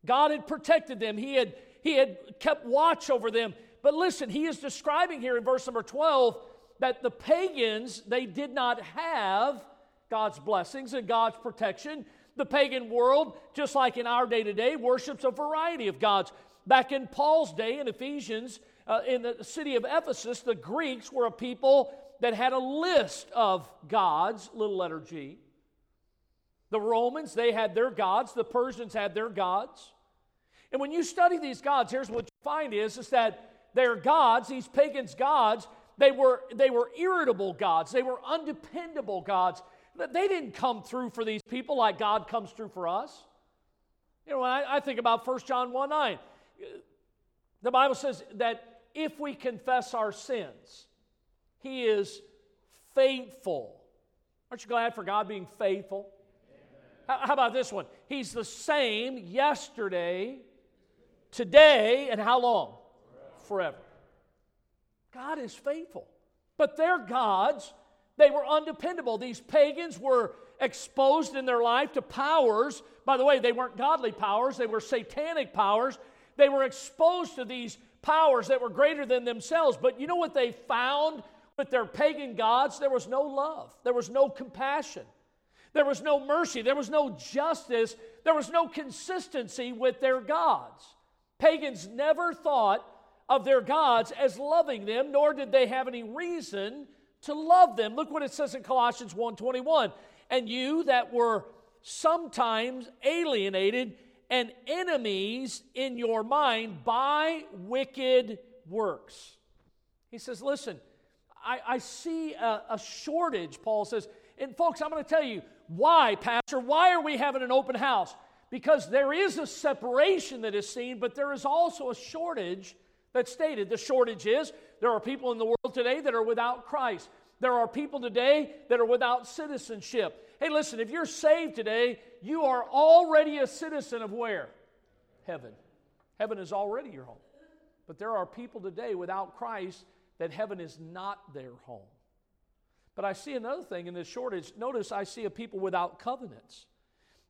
Speaker 1: God had protected them. He had, he had kept watch over them. But listen, he is describing here in verse number 12 that the pagans, they did not have God's blessings and God's protection. The pagan world, just like in our day to day, worships a variety of gods. Back in Paul's day in Ephesians, uh, in the city of Ephesus, the Greeks were a people that had a list of gods, little letter G. The Romans, they had their gods. The Persians had their gods. And when you study these gods, here's what you find is, is that their gods, these pagans' gods, they were, they were irritable gods. They were undependable gods. They didn't come through for these people like God comes through for us. You know, I, I think about 1 John 1 9, the Bible says that if we confess our sins, He is faithful. Aren't you glad for God being faithful? How about this one? He's the same yesterday, today, and how long? Forever. God is faithful. But their gods, they were undependable. These pagans were exposed in their life to powers. By the way, they weren't godly powers, they were satanic powers they were exposed to these powers that were greater than themselves. But you know what they found with their pagan gods? There was no love, there was no compassion, there was no mercy, there was no justice, there was no consistency with their gods. Pagans never thought of their gods as loving them, nor did they have any reason to love them. Look what it says in Colossians 1:21. And you that were sometimes alienated and enemies in your mind by wicked works. He says, Listen, I, I see a, a shortage, Paul says. And folks, I'm going to tell you why, Pastor. Why are we having an open house? Because there is a separation that is seen, but there is also a shortage That's stated. The shortage is there are people in the world today that are without Christ. There are people today that are without citizenship. Hey, listen, if you're saved today, you are already a citizen of where? Heaven. Heaven is already your home. But there are people today without Christ that heaven is not their home. But I see another thing in this shortage. Notice I see a people without covenants.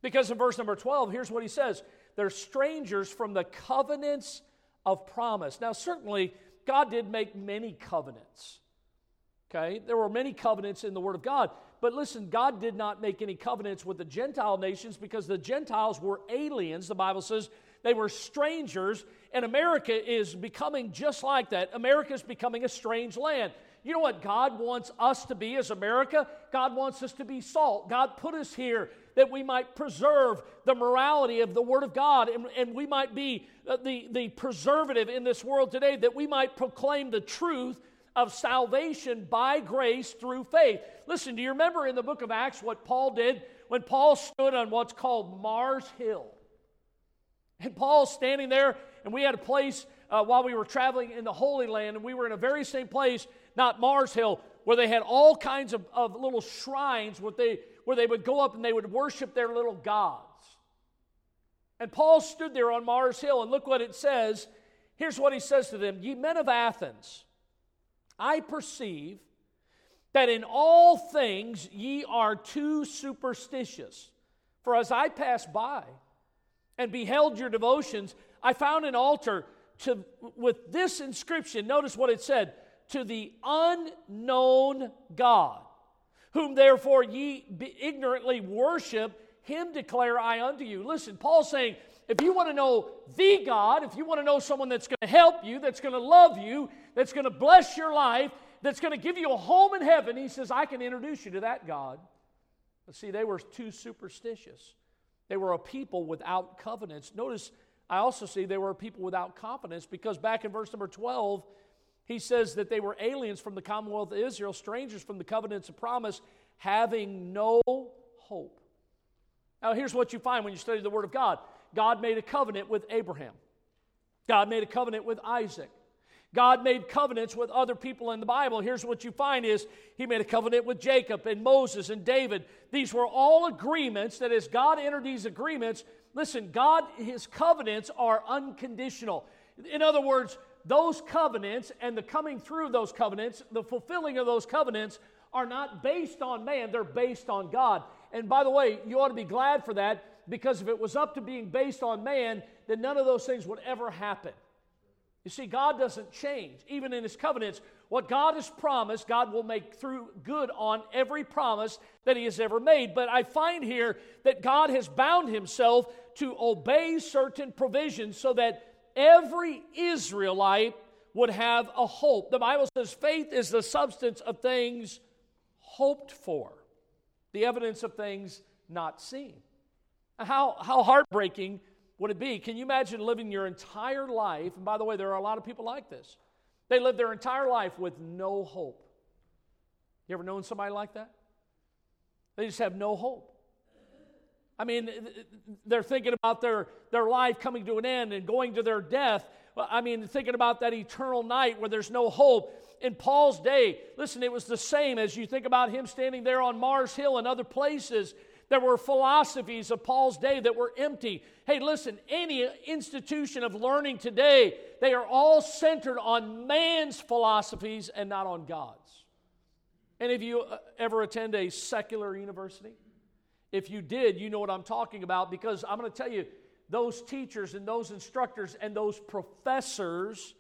Speaker 1: Because in verse number 12, here's what he says they're strangers from the covenants of promise. Now, certainly, God did make many covenants. Okay? There were many covenants in the Word of God. But listen, God did not make any covenants with the Gentile nations because the Gentiles were aliens. The Bible says they were strangers, and America is becoming just like that. America is becoming a strange land. You know what God wants us to be as America? God wants us to be salt. God put us here that we might preserve the morality of the Word of God and, and we might be uh, the, the preservative in this world today, that we might proclaim the truth of salvation by grace through faith. Listen, do you remember in the book of Acts what Paul did when Paul stood on what's called Mars Hill? And Paul's standing there, and we had a place uh, while we were traveling in the Holy Land, and we were in a very same place, not Mars Hill, where they had all kinds of, of little shrines what they, where they would go up and they would worship their little gods. And Paul stood there on Mars Hill, and look what it says. Here's what he says to them Ye men of Athens, I perceive that in all things ye are too superstitious. For as I passed by and beheld your devotions, I found an altar to, with this inscription. Notice what it said to the unknown God, whom therefore ye ignorantly worship, him declare I unto you. Listen, Paul's saying, if you want to know the God, if you want to know someone that's going to help you, that's going to love you, that's going to bless your life, that's going to give you a home in heaven, he says, I can introduce you to that God. But see, they were too superstitious. They were a people without covenants. Notice, I also see they were a people without confidence because back in verse number 12, he says that they were aliens from the commonwealth of Israel, strangers from the covenants of promise, having no hope. Now, here's what you find when you study the Word of God God made a covenant with Abraham, God made a covenant with Isaac. God made covenants with other people in the Bible. Here's what you find is he made a covenant with Jacob and Moses and David. These were all agreements that as God entered these agreements, listen, God his covenants are unconditional. In other words, those covenants and the coming through those covenants, the fulfilling of those covenants are not based on man, they're based on God. And by the way, you ought to be glad for that because if it was up to being based on man, then none of those things would ever happen. You see, God doesn't change. Even in His covenants, what God has promised, God will make through good on every promise that He has ever made. But I find here that God has bound Himself to obey certain provisions so that every Israelite would have a hope. The Bible says faith is the substance of things hoped for, the evidence of things not seen. How, how heartbreaking would it be? Can you imagine living your entire life? And by the way, there are a lot of people like this. They live their entire life with no hope. You ever known somebody like that? They just have no hope. I mean, they're thinking about their, their life coming to an end and going to their death. I mean, thinking about that eternal night where there's no hope. In Paul's day, listen, it was the same as you think about him standing there on Mars Hill and other places. There were philosophies of Paul's day that were empty. Hey, listen, any institution of learning today, they are all centered on man's philosophies and not on God's. Any of you uh, ever attend a secular university? If you did, you know what I'm talking about because I'm going to tell you, those teachers and those instructors and those professors,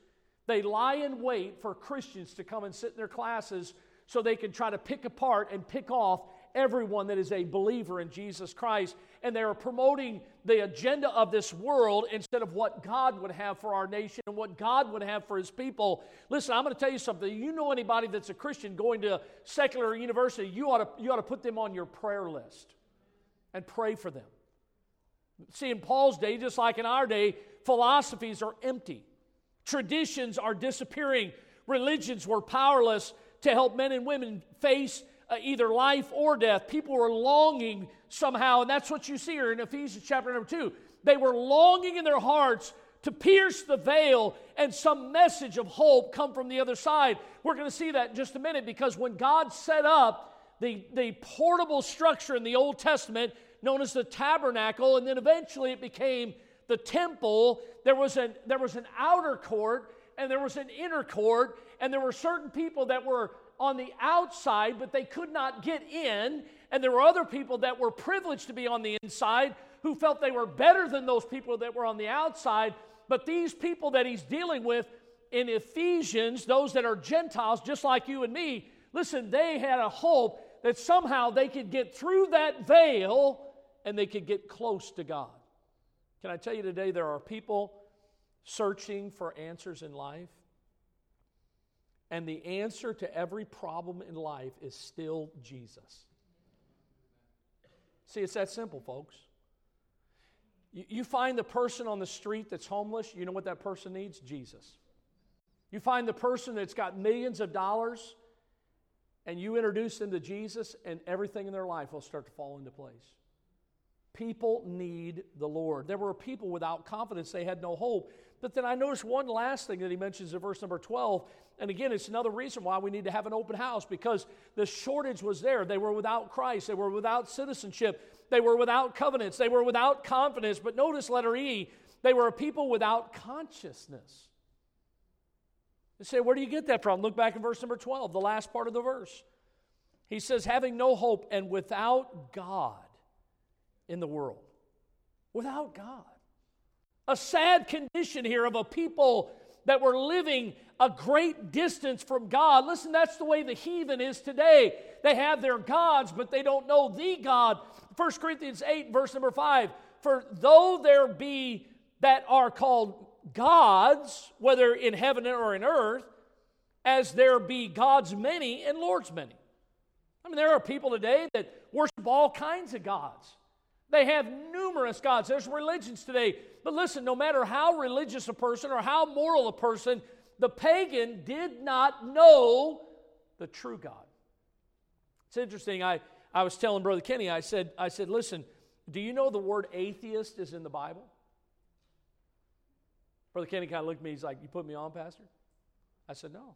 Speaker 1: they lie in wait for Christians to come and sit in their classes so they can try to pick apart and pick off everyone that is a believer in Jesus Christ. And they are promoting the agenda of this world instead of what God would have for our nation and what God would have for his people. Listen, I'm going to tell you something. You know anybody that's a Christian going to secular university, you ought to, you ought to put them on your prayer list and pray for them. See, in Paul's day, just like in our day, philosophies are empty, traditions are disappearing, religions were powerless to help men and women face uh, either life or death. People were longing somehow, and that's what you see here in Ephesians chapter number two. They were longing in their hearts to pierce the veil and some message of hope come from the other side. We're going to see that in just a minute because when God set up the, the portable structure in the Old Testament known as the tabernacle, and then eventually it became the temple, there was an, there was an outer court and there was an inner court, and there were certain people that were on the outside, but they could not get in, and there were other people that were privileged to be on the inside who felt they were better than those people that were on the outside. But these people that he's dealing with in Ephesians, those that are Gentiles, just like you and me, listen, they had a hope that somehow they could get through that veil and they could get close to God. Can I tell you today, there are people searching for answers in life. And the answer to every problem in life is still Jesus. See, it's that simple, folks. You, find the person on the street that's homeless, you know what that person needs? Jesus. You find the person that's got millions of dollars, and you introduce them to Jesus, and everything in their life will start to fall into place. People need the Lord. There were people without confidence, they had no hope. But then I noticed one last thing that he mentions in verse number 12. And again, it's another reason why we need to have an open house because the shortage was there. They were without Christ, they were without citizenship, they were without covenants. They were without confidence. But notice letter E, they were a people without consciousness. You say, where do you get that from? Look back in verse number 12, the last part of the verse. He says, having no hope and without God in the world. Without God. A sad condition here of a people that were living a great distance from God. Listen, that's the way the heathen is today. They have their gods, but they don't know the God. 1 Corinthians 8, verse number 5 For though there be that are called gods, whether in heaven or in earth, as there be gods many and lords many. I mean, there are people today that worship all kinds of gods. They have numerous gods. There's religions today. But listen, no matter how religious a person or how moral a person, the pagan did not know the true God. It's interesting. I, I was telling Brother Kenny, I said, I said, listen, do you know the word atheist is in the Bible? Brother Kenny kind of looked at me, he's like, You put me on, Pastor? I said, No.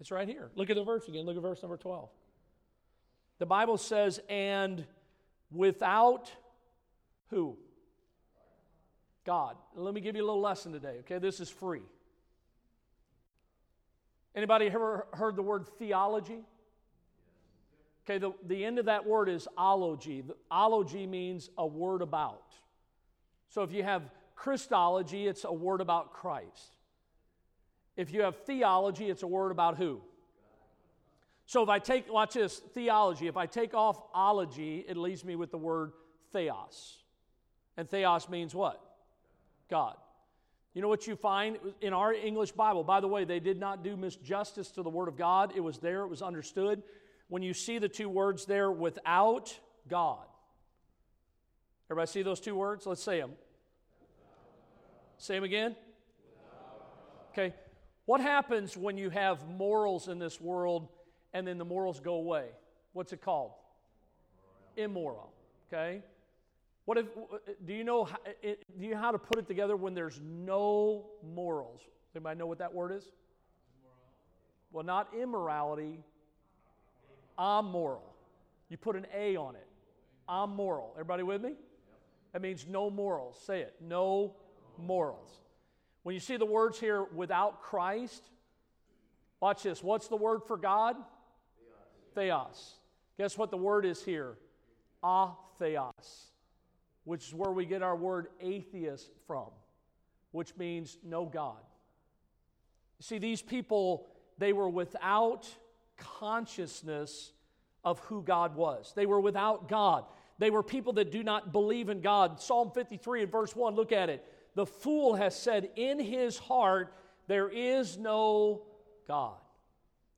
Speaker 1: It's right here. Look at the verse again. Look at verse number 12. The Bible says, And without who? God. Let me give you a little lesson today, okay? This is free. Anybody ever heard the word theology? Okay, the, the end of that word is ology. The, ology means a word about. So if you have Christology, it's a word about Christ. If you have theology, it's a word about who? So if I take, watch this, theology, if I take off ology, it leaves me with the word theos. And theos means what? God. You know what you find in our English Bible? By the way, they did not do misjustice to the Word of God. It was there, it was understood. When you see the two words there, without God. Everybody see those two words? Let's say them. Say them again. Okay. What happens when you have morals in this world and then the morals go away? What's it called? Immoral. Okay. What if, uh, do you know uh, do you know how to put it together when there's no morals? Anybody know what that word is? Well, not immorality, amoral. You put an A on it. Amoral. Everybody with me? That means no morals. Say it. No morals. When you see the words here without Christ, watch this. What's the word for God? Theos. Theos. Guess what the word is here? Atheos which is where we get our word atheist from, which means no God. See, these people, they were without consciousness of who God was. They were without God. They were people that do not believe in God. Psalm 53 and verse 1, look at it. The fool has said in his heart, There is no God.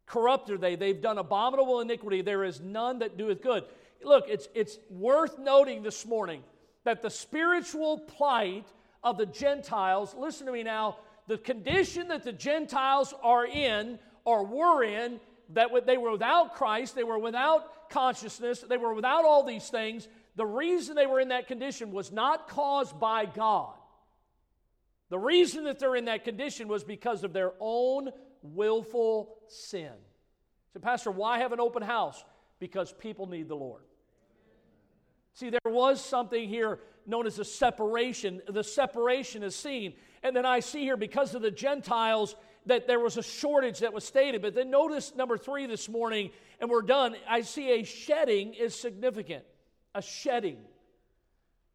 Speaker 1: Corrupt are they. They've done abominable iniquity. There is none that doeth good. Look, it's, it's worth noting this morning that the spiritual plight of the Gentiles, listen to me now, the condition that the Gentiles are in or were in, that they were without Christ, they were without consciousness, they were without all these things. The reason they were in that condition was not caused by God. The reason that they're in that condition was because of their own willful sin. So, Pastor, why have an open house? Because people need the Lord. See, there was something here known as a separation. The separation is seen. And then I see here, because of the Gentiles, that there was a shortage that was stated. But then notice number three this morning, and we're done. I see a shedding is significant. A shedding.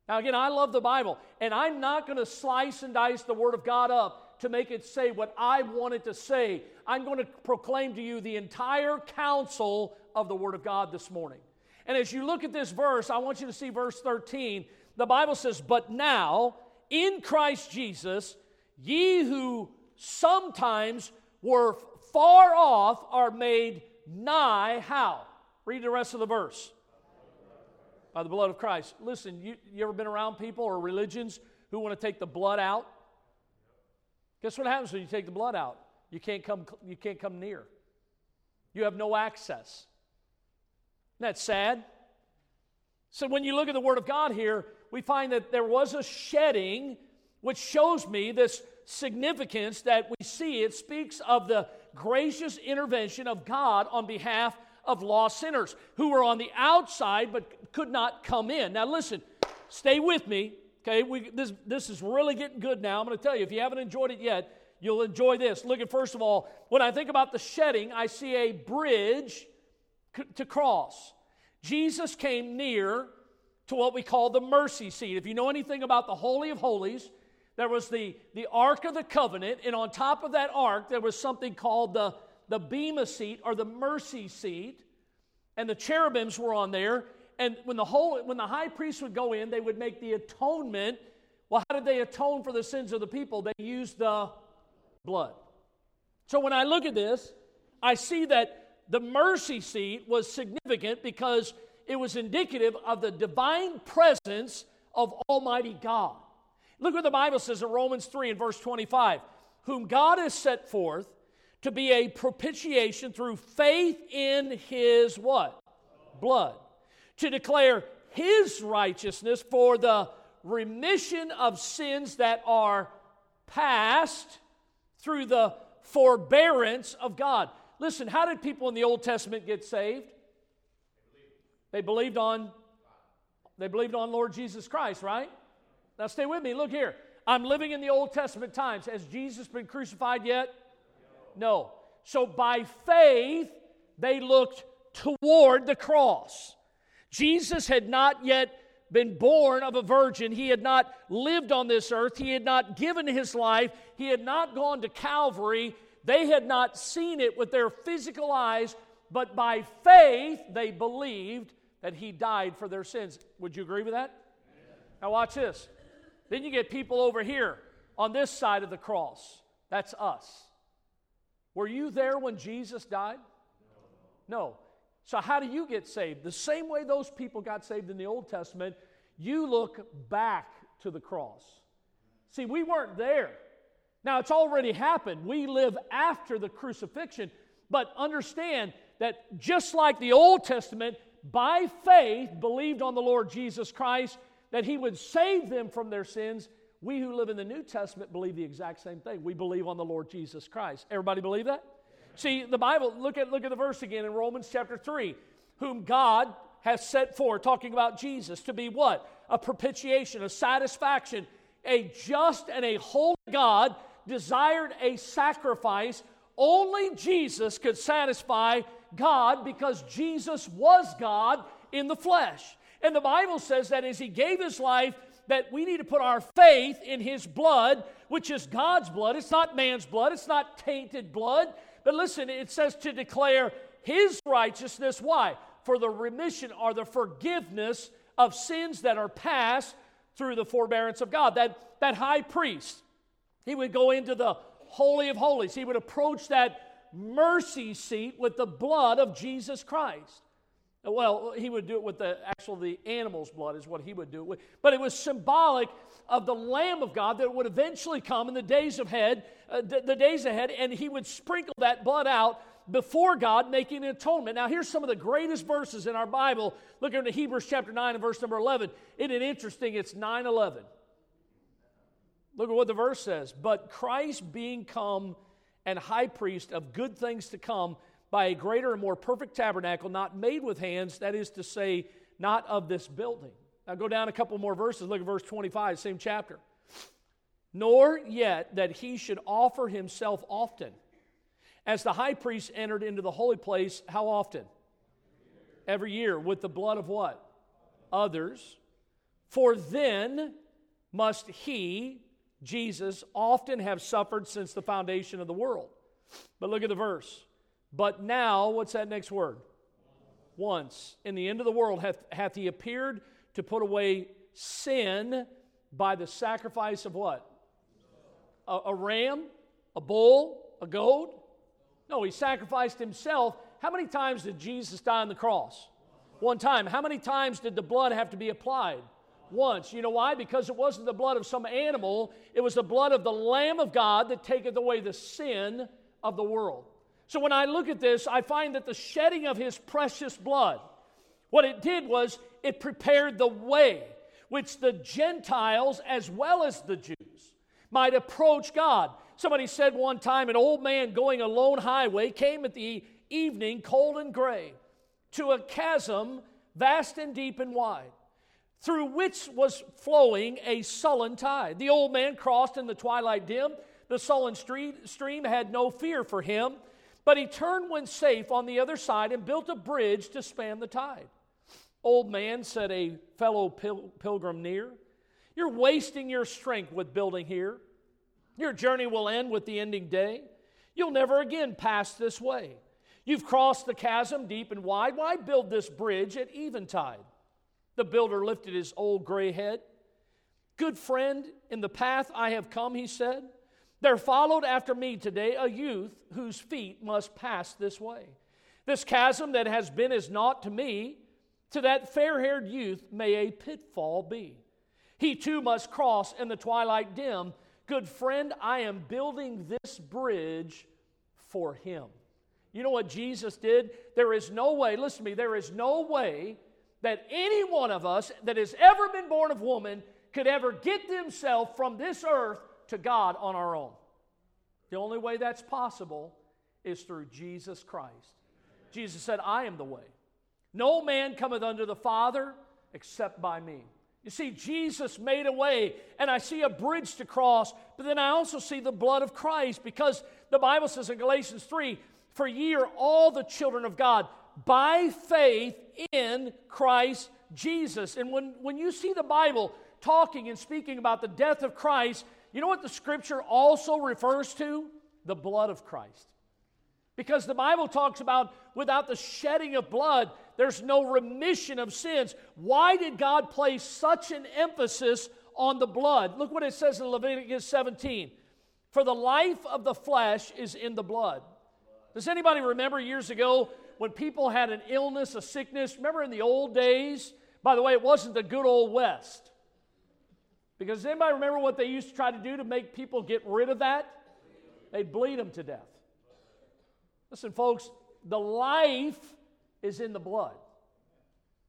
Speaker 1: Now, again, I love the Bible, and I'm not going to slice and dice the Word of God up to make it say what I want it to say. I'm going to proclaim to you the entire counsel of the Word of God this morning. And as you look at this verse, I want you to see verse 13. The Bible says, But now, in Christ Jesus, ye who sometimes were far off are made nigh. How? Read the rest of the verse by the blood of Christ. Listen, you, you ever been around people or religions who want to take the blood out? Guess what happens when you take the blood out? You can't come, you can't come near. You have no access. Isn't that sad? So when you look at the Word of God here, we find that there was a shedding, which shows me this significance that we see. It speaks of the gracious intervention of God on behalf of lost sinners who were on the outside but could not come in. Now, listen, stay with me. Okay, we, this, this is really getting good now. I'm going to tell you, if you haven't enjoyed it yet, you'll enjoy this. Look at, first of all, when I think about the shedding, I see a bridge to cross. Jesus came near to what we call the mercy seat. If you know anything about the Holy of Holies, there was the, the Ark of the Covenant, and on top of that ark, there was something called the the bema seat or the mercy seat, and the cherubims were on there. And when the whole when the high priest would go in, they would make the atonement. Well, how did they atone for the sins of the people? They used the blood. So when I look at this, I see that the mercy seat was significant because it was indicative of the divine presence of Almighty God. Look what the Bible says in Romans 3 and verse 25 whom God has set forth to be a propitiation through faith in his what? Blood. To declare his righteousness for the remission of sins that are past through the forbearance of God. Listen, how did people in the Old Testament get saved? They believed on they believed on Lord Jesus Christ, right? Now stay with me. Look here. I'm living in the Old Testament times. Has Jesus been crucified yet? No. So by faith, they looked toward the cross. Jesus had not yet been born of a virgin. He had not lived on this earth. He had not given his life. He had not gone to Calvary. They had not seen it with their physical eyes, but by faith they believed that he died for their sins. Would you agree with that? Now, watch this. Then you get people over here on this side of the cross. That's us. Were you there when Jesus died? No. So, how do you get saved? The same way those people got saved in the Old Testament, you look back to the cross. See, we weren't there. Now, it's already happened. We live after the crucifixion. But understand that just like the Old Testament, by faith believed on the Lord Jesus Christ, that He would save them from their sins, we who live in the New Testament believe the exact same thing. We believe on the Lord Jesus Christ. Everybody believe that? See, the Bible, look at, look at the verse again in Romans chapter 3. Whom God has set forth, talking about Jesus, to be what? A propitiation, a satisfaction. A just and a holy God desired a sacrifice. Only Jesus could satisfy God because Jesus was God in the flesh. And the Bible says that as He gave His life, that we need to put our faith in His blood, which is God's blood. It's not man's blood, it's not tainted blood. But listen, it says to declare His righteousness. Why? For the remission or the forgiveness of sins that are past through the forbearance of God. That, that high priest, he would go into the Holy of Holies, he would approach that mercy seat with the blood of Jesus Christ. Well, he would do it with the actual the animal's blood is what he would do it with. But it was symbolic of the Lamb of God that would eventually come in the days ahead, uh, the, the days ahead, and he would sprinkle that blood out before God, making an atonement. Now, here's some of the greatest verses in our Bible. Look into Hebrews chapter 9 and verse number 11. Isn't it interesting? It's 9 11. Look at what the verse says. But Christ being come and high priest of good things to come by a greater and more perfect tabernacle, not made with hands, that is to say, not of this building. Now go down a couple more verses. Look at verse 25, same chapter. Nor yet that he should offer himself often. As the high priest entered into the holy place, how often? Every year. With the blood of what? Others. For then must he, Jesus, often have suffered since the foundation of the world. But look at the verse. But now, what's that next word? Once. In the end of the world hath, hath he appeared to put away sin by the sacrifice of what? A, a ram? A bull? A goat? No, he sacrificed himself. How many times did Jesus die on the cross? One time. How many times did the blood have to be applied? Once. You know why? Because it wasn't the blood of some animal, it was the blood of the Lamb of God that taketh away the sin of the world. So when I look at this, I find that the shedding of his precious blood, what it did was it prepared the way which the Gentiles as well as the Jews might approach God. Somebody said one time an old man going a lone highway came at the evening, cold and gray, to a chasm vast and deep and wide, through which was flowing a sullen tide. The old man crossed in the twilight dim. The sullen stream had no fear for him but he turned when safe on the other side and built a bridge to span the tide. Old man, said a fellow pil- pilgrim near, you're wasting your strength with building here. Your journey will end with the ending day. You'll never again pass this way. You've crossed the chasm deep and wide. Why build this bridge at eventide? The builder lifted his old gray head. Good friend, in the path I have come, he said, there followed after me today a youth whose feet must pass this way. This chasm that has been as naught to me, to that fair haired youth may a pitfall be. He too must cross in the twilight dim. Good friend, I am building this bridge for him. You know what Jesus did? There is no way, listen to me, there is no way that any one of us that has ever been born of woman could ever get themselves from this earth to God on our own. The only way that's possible is through Jesus Christ. Jesus said, I am the way. No man cometh unto the Father except by me. You see, Jesus made a way, and I see a bridge to cross, but then I also see the blood of Christ because the Bible says in Galatians 3 For ye are all the children of God by faith in Christ Jesus. And when, when you see the Bible talking and speaking about the death of Christ, you know what the scripture also refers to? The blood of Christ. Because the Bible talks about without the shedding of blood, there's no remission of sins. Why did God place such an emphasis on the blood? Look what it says in Leviticus 17. For the life of the flesh is in the blood. Does anybody remember years ago when people had an illness, a sickness? Remember in the old days? By the way, it wasn't the good old West. Because anybody remember what they used to try to do to make people get rid of that? They'd bleed them to death. Listen, folks, the life is in the blood.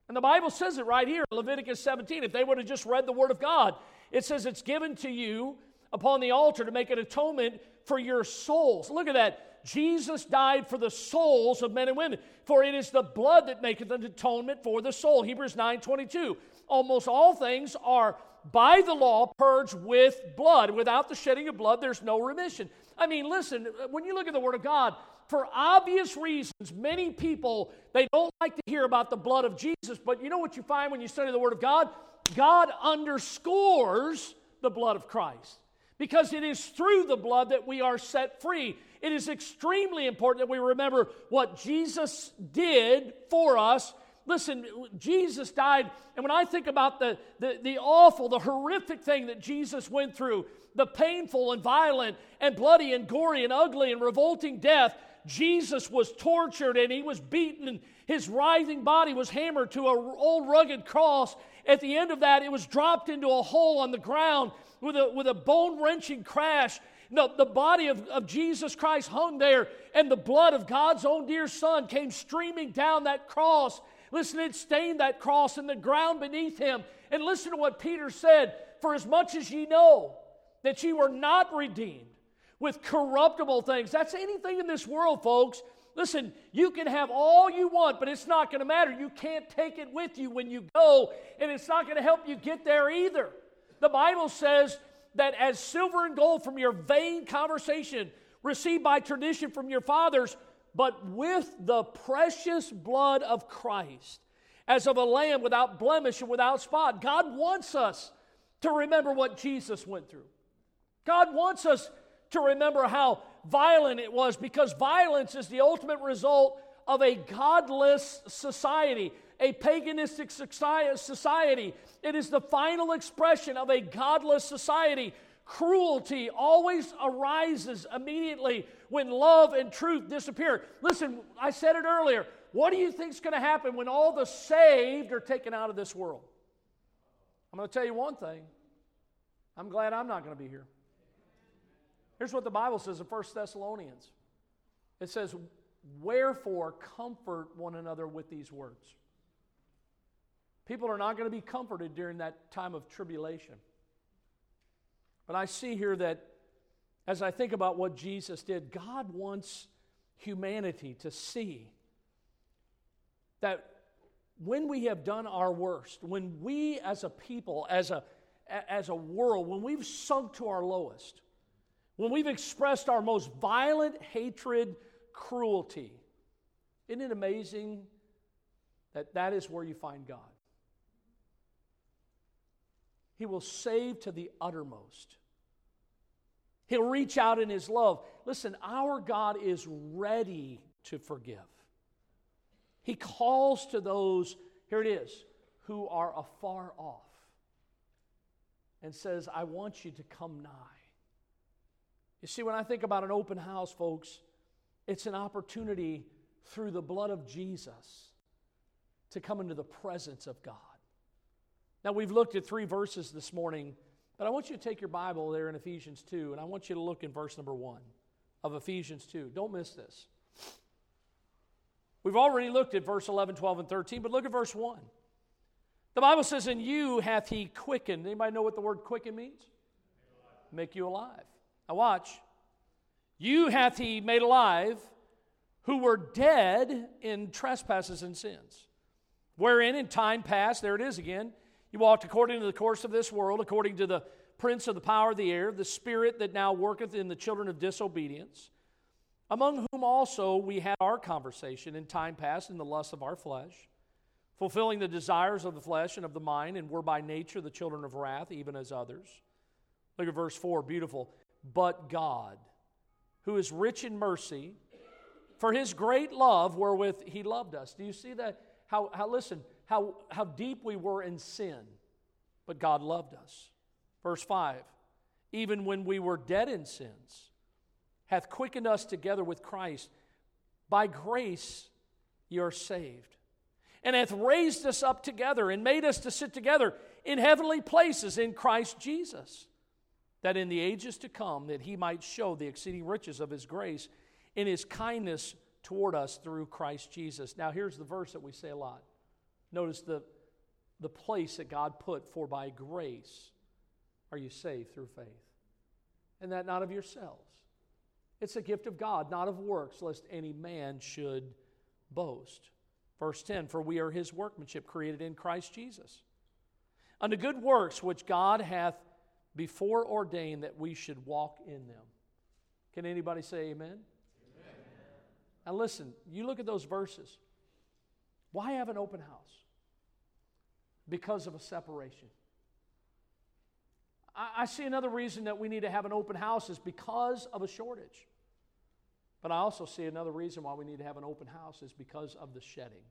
Speaker 1: And the Bible says it right here, Leviticus 17. If they would have just read the Word of God, it says it's given to you upon the altar to make an atonement for your souls. Look at that. Jesus died for the souls of men and women, for it is the blood that maketh an atonement for the soul. Hebrews 9 22. Almost all things are by the law purged with blood. Without the shedding of blood, there's no remission. I mean, listen, when you look at the Word of God, for obvious reasons, many people they don't like to hear about the blood of Jesus, but you know what you find when you study the Word of God? God underscores the blood of Christ. Because it is through the blood that we are set free. It is extremely important that we remember what Jesus did for us Listen, Jesus died, and when I think about the, the, the awful, the horrific thing that Jesus went through, the painful and violent and bloody and gory and ugly and revolting death, Jesus was tortured and he was beaten, and his writhing body was hammered to an old rugged cross. At the end of that, it was dropped into a hole on the ground with a, with a bone wrenching crash. No, the body of, of Jesus Christ hung there, and the blood of God's own dear Son came streaming down that cross Listen, it stained that cross in the ground beneath him. And listen to what Peter said For as much as ye know that ye were not redeemed with corruptible things. That's anything in this world, folks. Listen, you can have all you want, but it's not going to matter. You can't take it with you when you go, and it's not going to help you get there either. The Bible says that as silver and gold from your vain conversation received by tradition from your fathers, but with the precious blood of Christ, as of a lamb without blemish and without spot. God wants us to remember what Jesus went through. God wants us to remember how violent it was because violence is the ultimate result of a godless society, a paganistic society. It is the final expression of a godless society. Cruelty always arises immediately when love and truth disappear. Listen, I said it earlier. What do you think is going to happen when all the saved are taken out of this world? I'm going to tell you one thing. I'm glad I'm not going to be here. Here's what the Bible says in 1 Thessalonians it says, Wherefore comfort one another with these words. People are not going to be comforted during that time of tribulation. But I see here that as I think about what Jesus did, God wants humanity to see that when we have done our worst, when we as a people, as a, as a world, when we've sunk to our lowest, when we've expressed our most violent hatred, cruelty, isn't it amazing that that is where you find God? He will save to the uttermost. He'll reach out in His love. Listen, our God is ready to forgive. He calls to those, here it is, who are afar off and says, I want you to come nigh. You see, when I think about an open house, folks, it's an opportunity through the blood of Jesus to come into the presence of God. Now, we've looked at three verses this morning, but I want you to take your Bible there in Ephesians 2, and I want you to look in verse number 1 of Ephesians 2. Don't miss this. We've already looked at verse 11, 12, and 13, but look at verse 1. The Bible says, In you hath he quickened. Anybody know what the word quicken means? Make you alive. Now, watch. You hath he made alive who were dead in trespasses and sins, wherein in time past, there it is again, you walked according to the course of this world, according to the prince of the power of the air, the spirit that now worketh in the children of disobedience, among whom also we had our conversation in time past in the lust of our flesh, fulfilling the desires of the flesh and of the mind, and were by nature the children of wrath, even as others. Look at verse 4, beautiful but God, who is rich in mercy, for his great love wherewith he loved us. Do you see that? How, how listen, how, how deep we were in sin, but God loved us. Verse 5 Even when we were dead in sins, hath quickened us together with Christ. By grace you are saved. And hath raised us up together and made us to sit together in heavenly places in Christ Jesus that in the ages to come that he might show the exceeding riches of his grace in his kindness toward us through Christ Jesus. Now here's the verse that we say a lot. Notice the the place that God put for by grace are you saved through faith. And that not of yourselves. It's a gift of God, not of works, lest any man should boast. Verse 10 For we are his workmanship created in Christ Jesus. Unto good works which God hath before ordained that we should walk in them. Can anybody say amen? amen? Now listen, you look at those verses. Why have an open house? Because of a separation. I, I see another reason that we need to have an open house is because of a shortage. But I also see another reason why we need to have an open house is because of the shedding.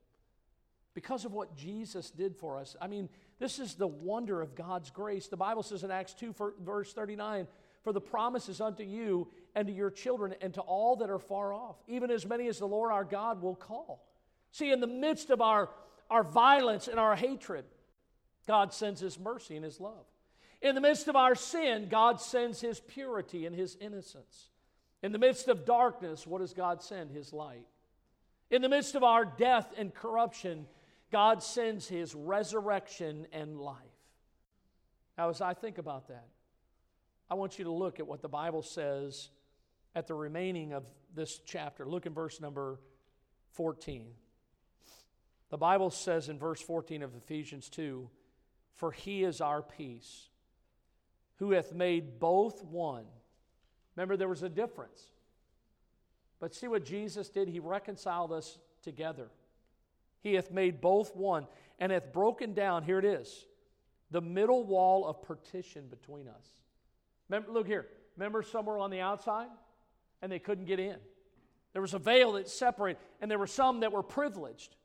Speaker 1: Because of what Jesus did for us. I mean, this is the wonder of God's grace. The Bible says in Acts 2, verse 39, For the promise is unto you and to your children and to all that are far off, even as many as the Lord our God will call. See, in the midst of our, our violence and our hatred, God sends His mercy and His love. In the midst of our sin, God sends His purity and His innocence. In the midst of darkness, what does God send? His light. In the midst of our death and corruption, God sends his resurrection and life. Now, as I think about that, I want you to look at what the Bible says at the remaining of this chapter. Look in verse number 14. The Bible says in verse 14 of Ephesians 2 For he is our peace, who hath made both one. Remember, there was a difference. But see what Jesus did? He reconciled us together. He hath made both one, and hath broken down, here it is, the middle wall of partition between us. Remember, look here. Remember somewhere on the outside? And they couldn't get in. There was a veil that separated, and there were some that were privileged.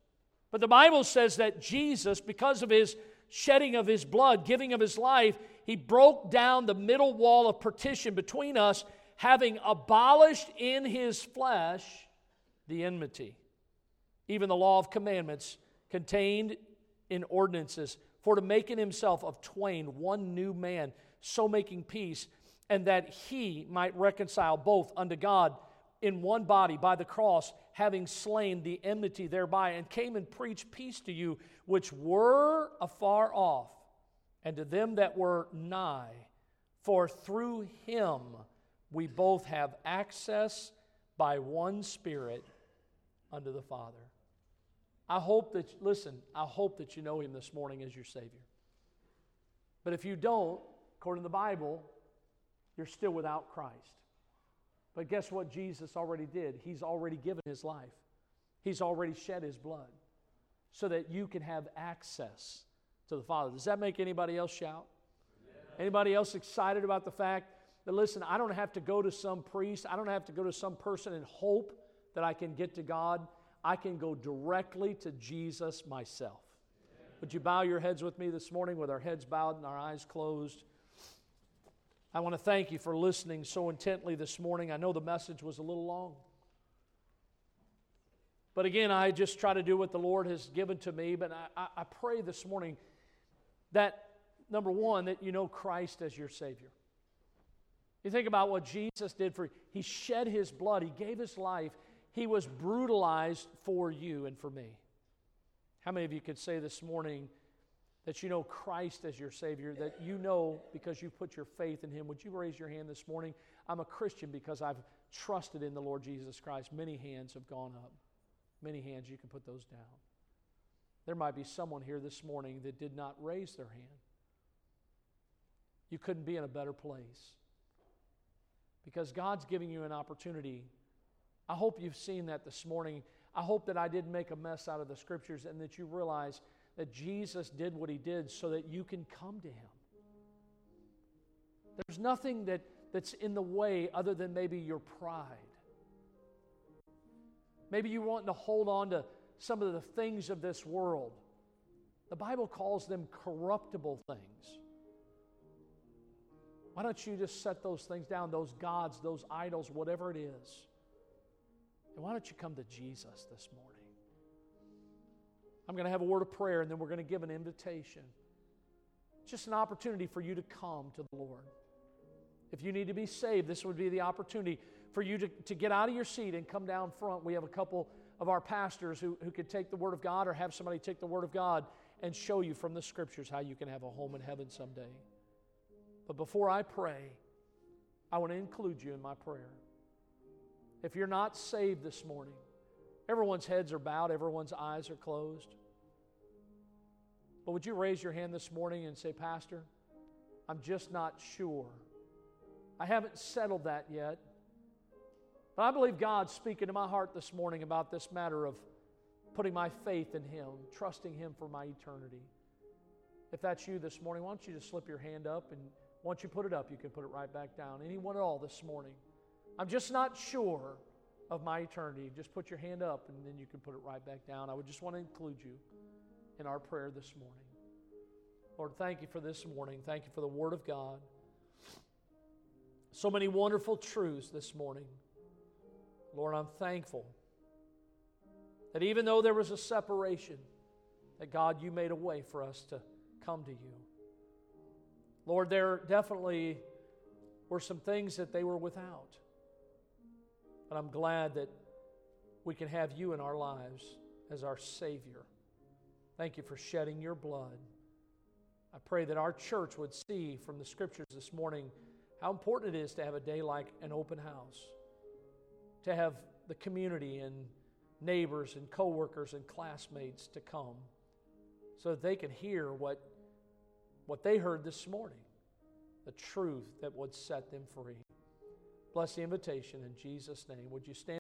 Speaker 1: But the Bible says that Jesus, because of his shedding of his blood, giving of his life, he broke down the middle wall of partition between us, having abolished in his flesh the enmity, even the law of commandments contained in ordinances, for to make in himself of twain one new man, so making peace, and that he might reconcile both unto God in one body by the cross, having slain the enmity thereby, and came and preached peace to you which were afar off, and to them that were nigh. For through him we both have access by one Spirit unto the Father. I hope that, listen, I hope that you know him this morning as your Savior. But if you don't, according to the Bible, you're still without Christ. But guess what Jesus already did? He's already given his life, he's already shed his blood so that you can have access to the Father. Does that make anybody else shout? Anybody else excited about the fact that, listen, I don't have to go to some priest, I don't have to go to some person and hope that I can get to God. I can go directly to Jesus myself. Would you bow your heads with me this morning with our heads bowed and our eyes closed? I want to thank you for listening so intently this morning. I know the message was a little long. But again, I just try to do what the Lord has given to me. But I, I, pray this morning that, number one, that you know Christ as your Savior. You think about what Jesus did for you. He shed his blood, he gave his life, he was brutalized for you and for me. How many of you could say this morning, that you know Christ as your Savior, that you know because you put your faith in Him. Would you raise your hand this morning? I'm a Christian because I've trusted in the Lord Jesus Christ. Many hands have gone up. Many hands, you can put those down. There might be someone here this morning that did not raise their hand. You couldn't be in a better place because God's giving you an opportunity. I hope you've seen that this morning. I hope that I didn't make a mess out of the scriptures and that you realize that Jesus did what he did so that you can come to him. There's nothing that, that's in the way other than maybe your pride. Maybe you want to hold on to some of the things of this world. The Bible calls them corruptible things. Why don't you just set those things down, those gods, those idols, whatever it is? And why don't you come to Jesus this morning? I'm going to have a word of prayer and then we're going to give an invitation. Just an opportunity for you to come to the Lord. If you need to be saved, this would be the opportunity for you to, to get out of your seat and come down front. We have a couple of our pastors who, who could take the Word of God or have somebody take the Word of God and show you from the Scriptures how you can have a home in heaven someday. But before I pray, I want to include you in my prayer. If you're not saved this morning, Everyone's heads are bowed, everyone's eyes are closed. But would you raise your hand this morning and say, Pastor, I'm just not sure. I haven't settled that yet. But I believe God's speaking to my heart this morning about this matter of putting my faith in Him, trusting Him for my eternity. If that's you this morning, why don't you just slip your hand up and once you put it up, you can put it right back down. Anyone at all this morning? I'm just not sure of my eternity, just put your hand up and then you can put it right back down. I would just want to include you in our prayer this morning. Lord, thank you for this morning. Thank you for the Word of God. So many wonderful truths this morning. Lord, I'm thankful that even though there was a separation, that God, you made a way for us to come to you. Lord, there definitely were some things that they were without. But I'm glad that we can have you in our lives as our Savior. Thank you for shedding your blood. I pray that our church would see from the scriptures this morning how important it is to have a day like an open house, to have the community and neighbors and coworkers and classmates to come so that they can hear what, what they heard this morning, the truth that would set them free. Bless the invitation in Jesus' name. Would you stand?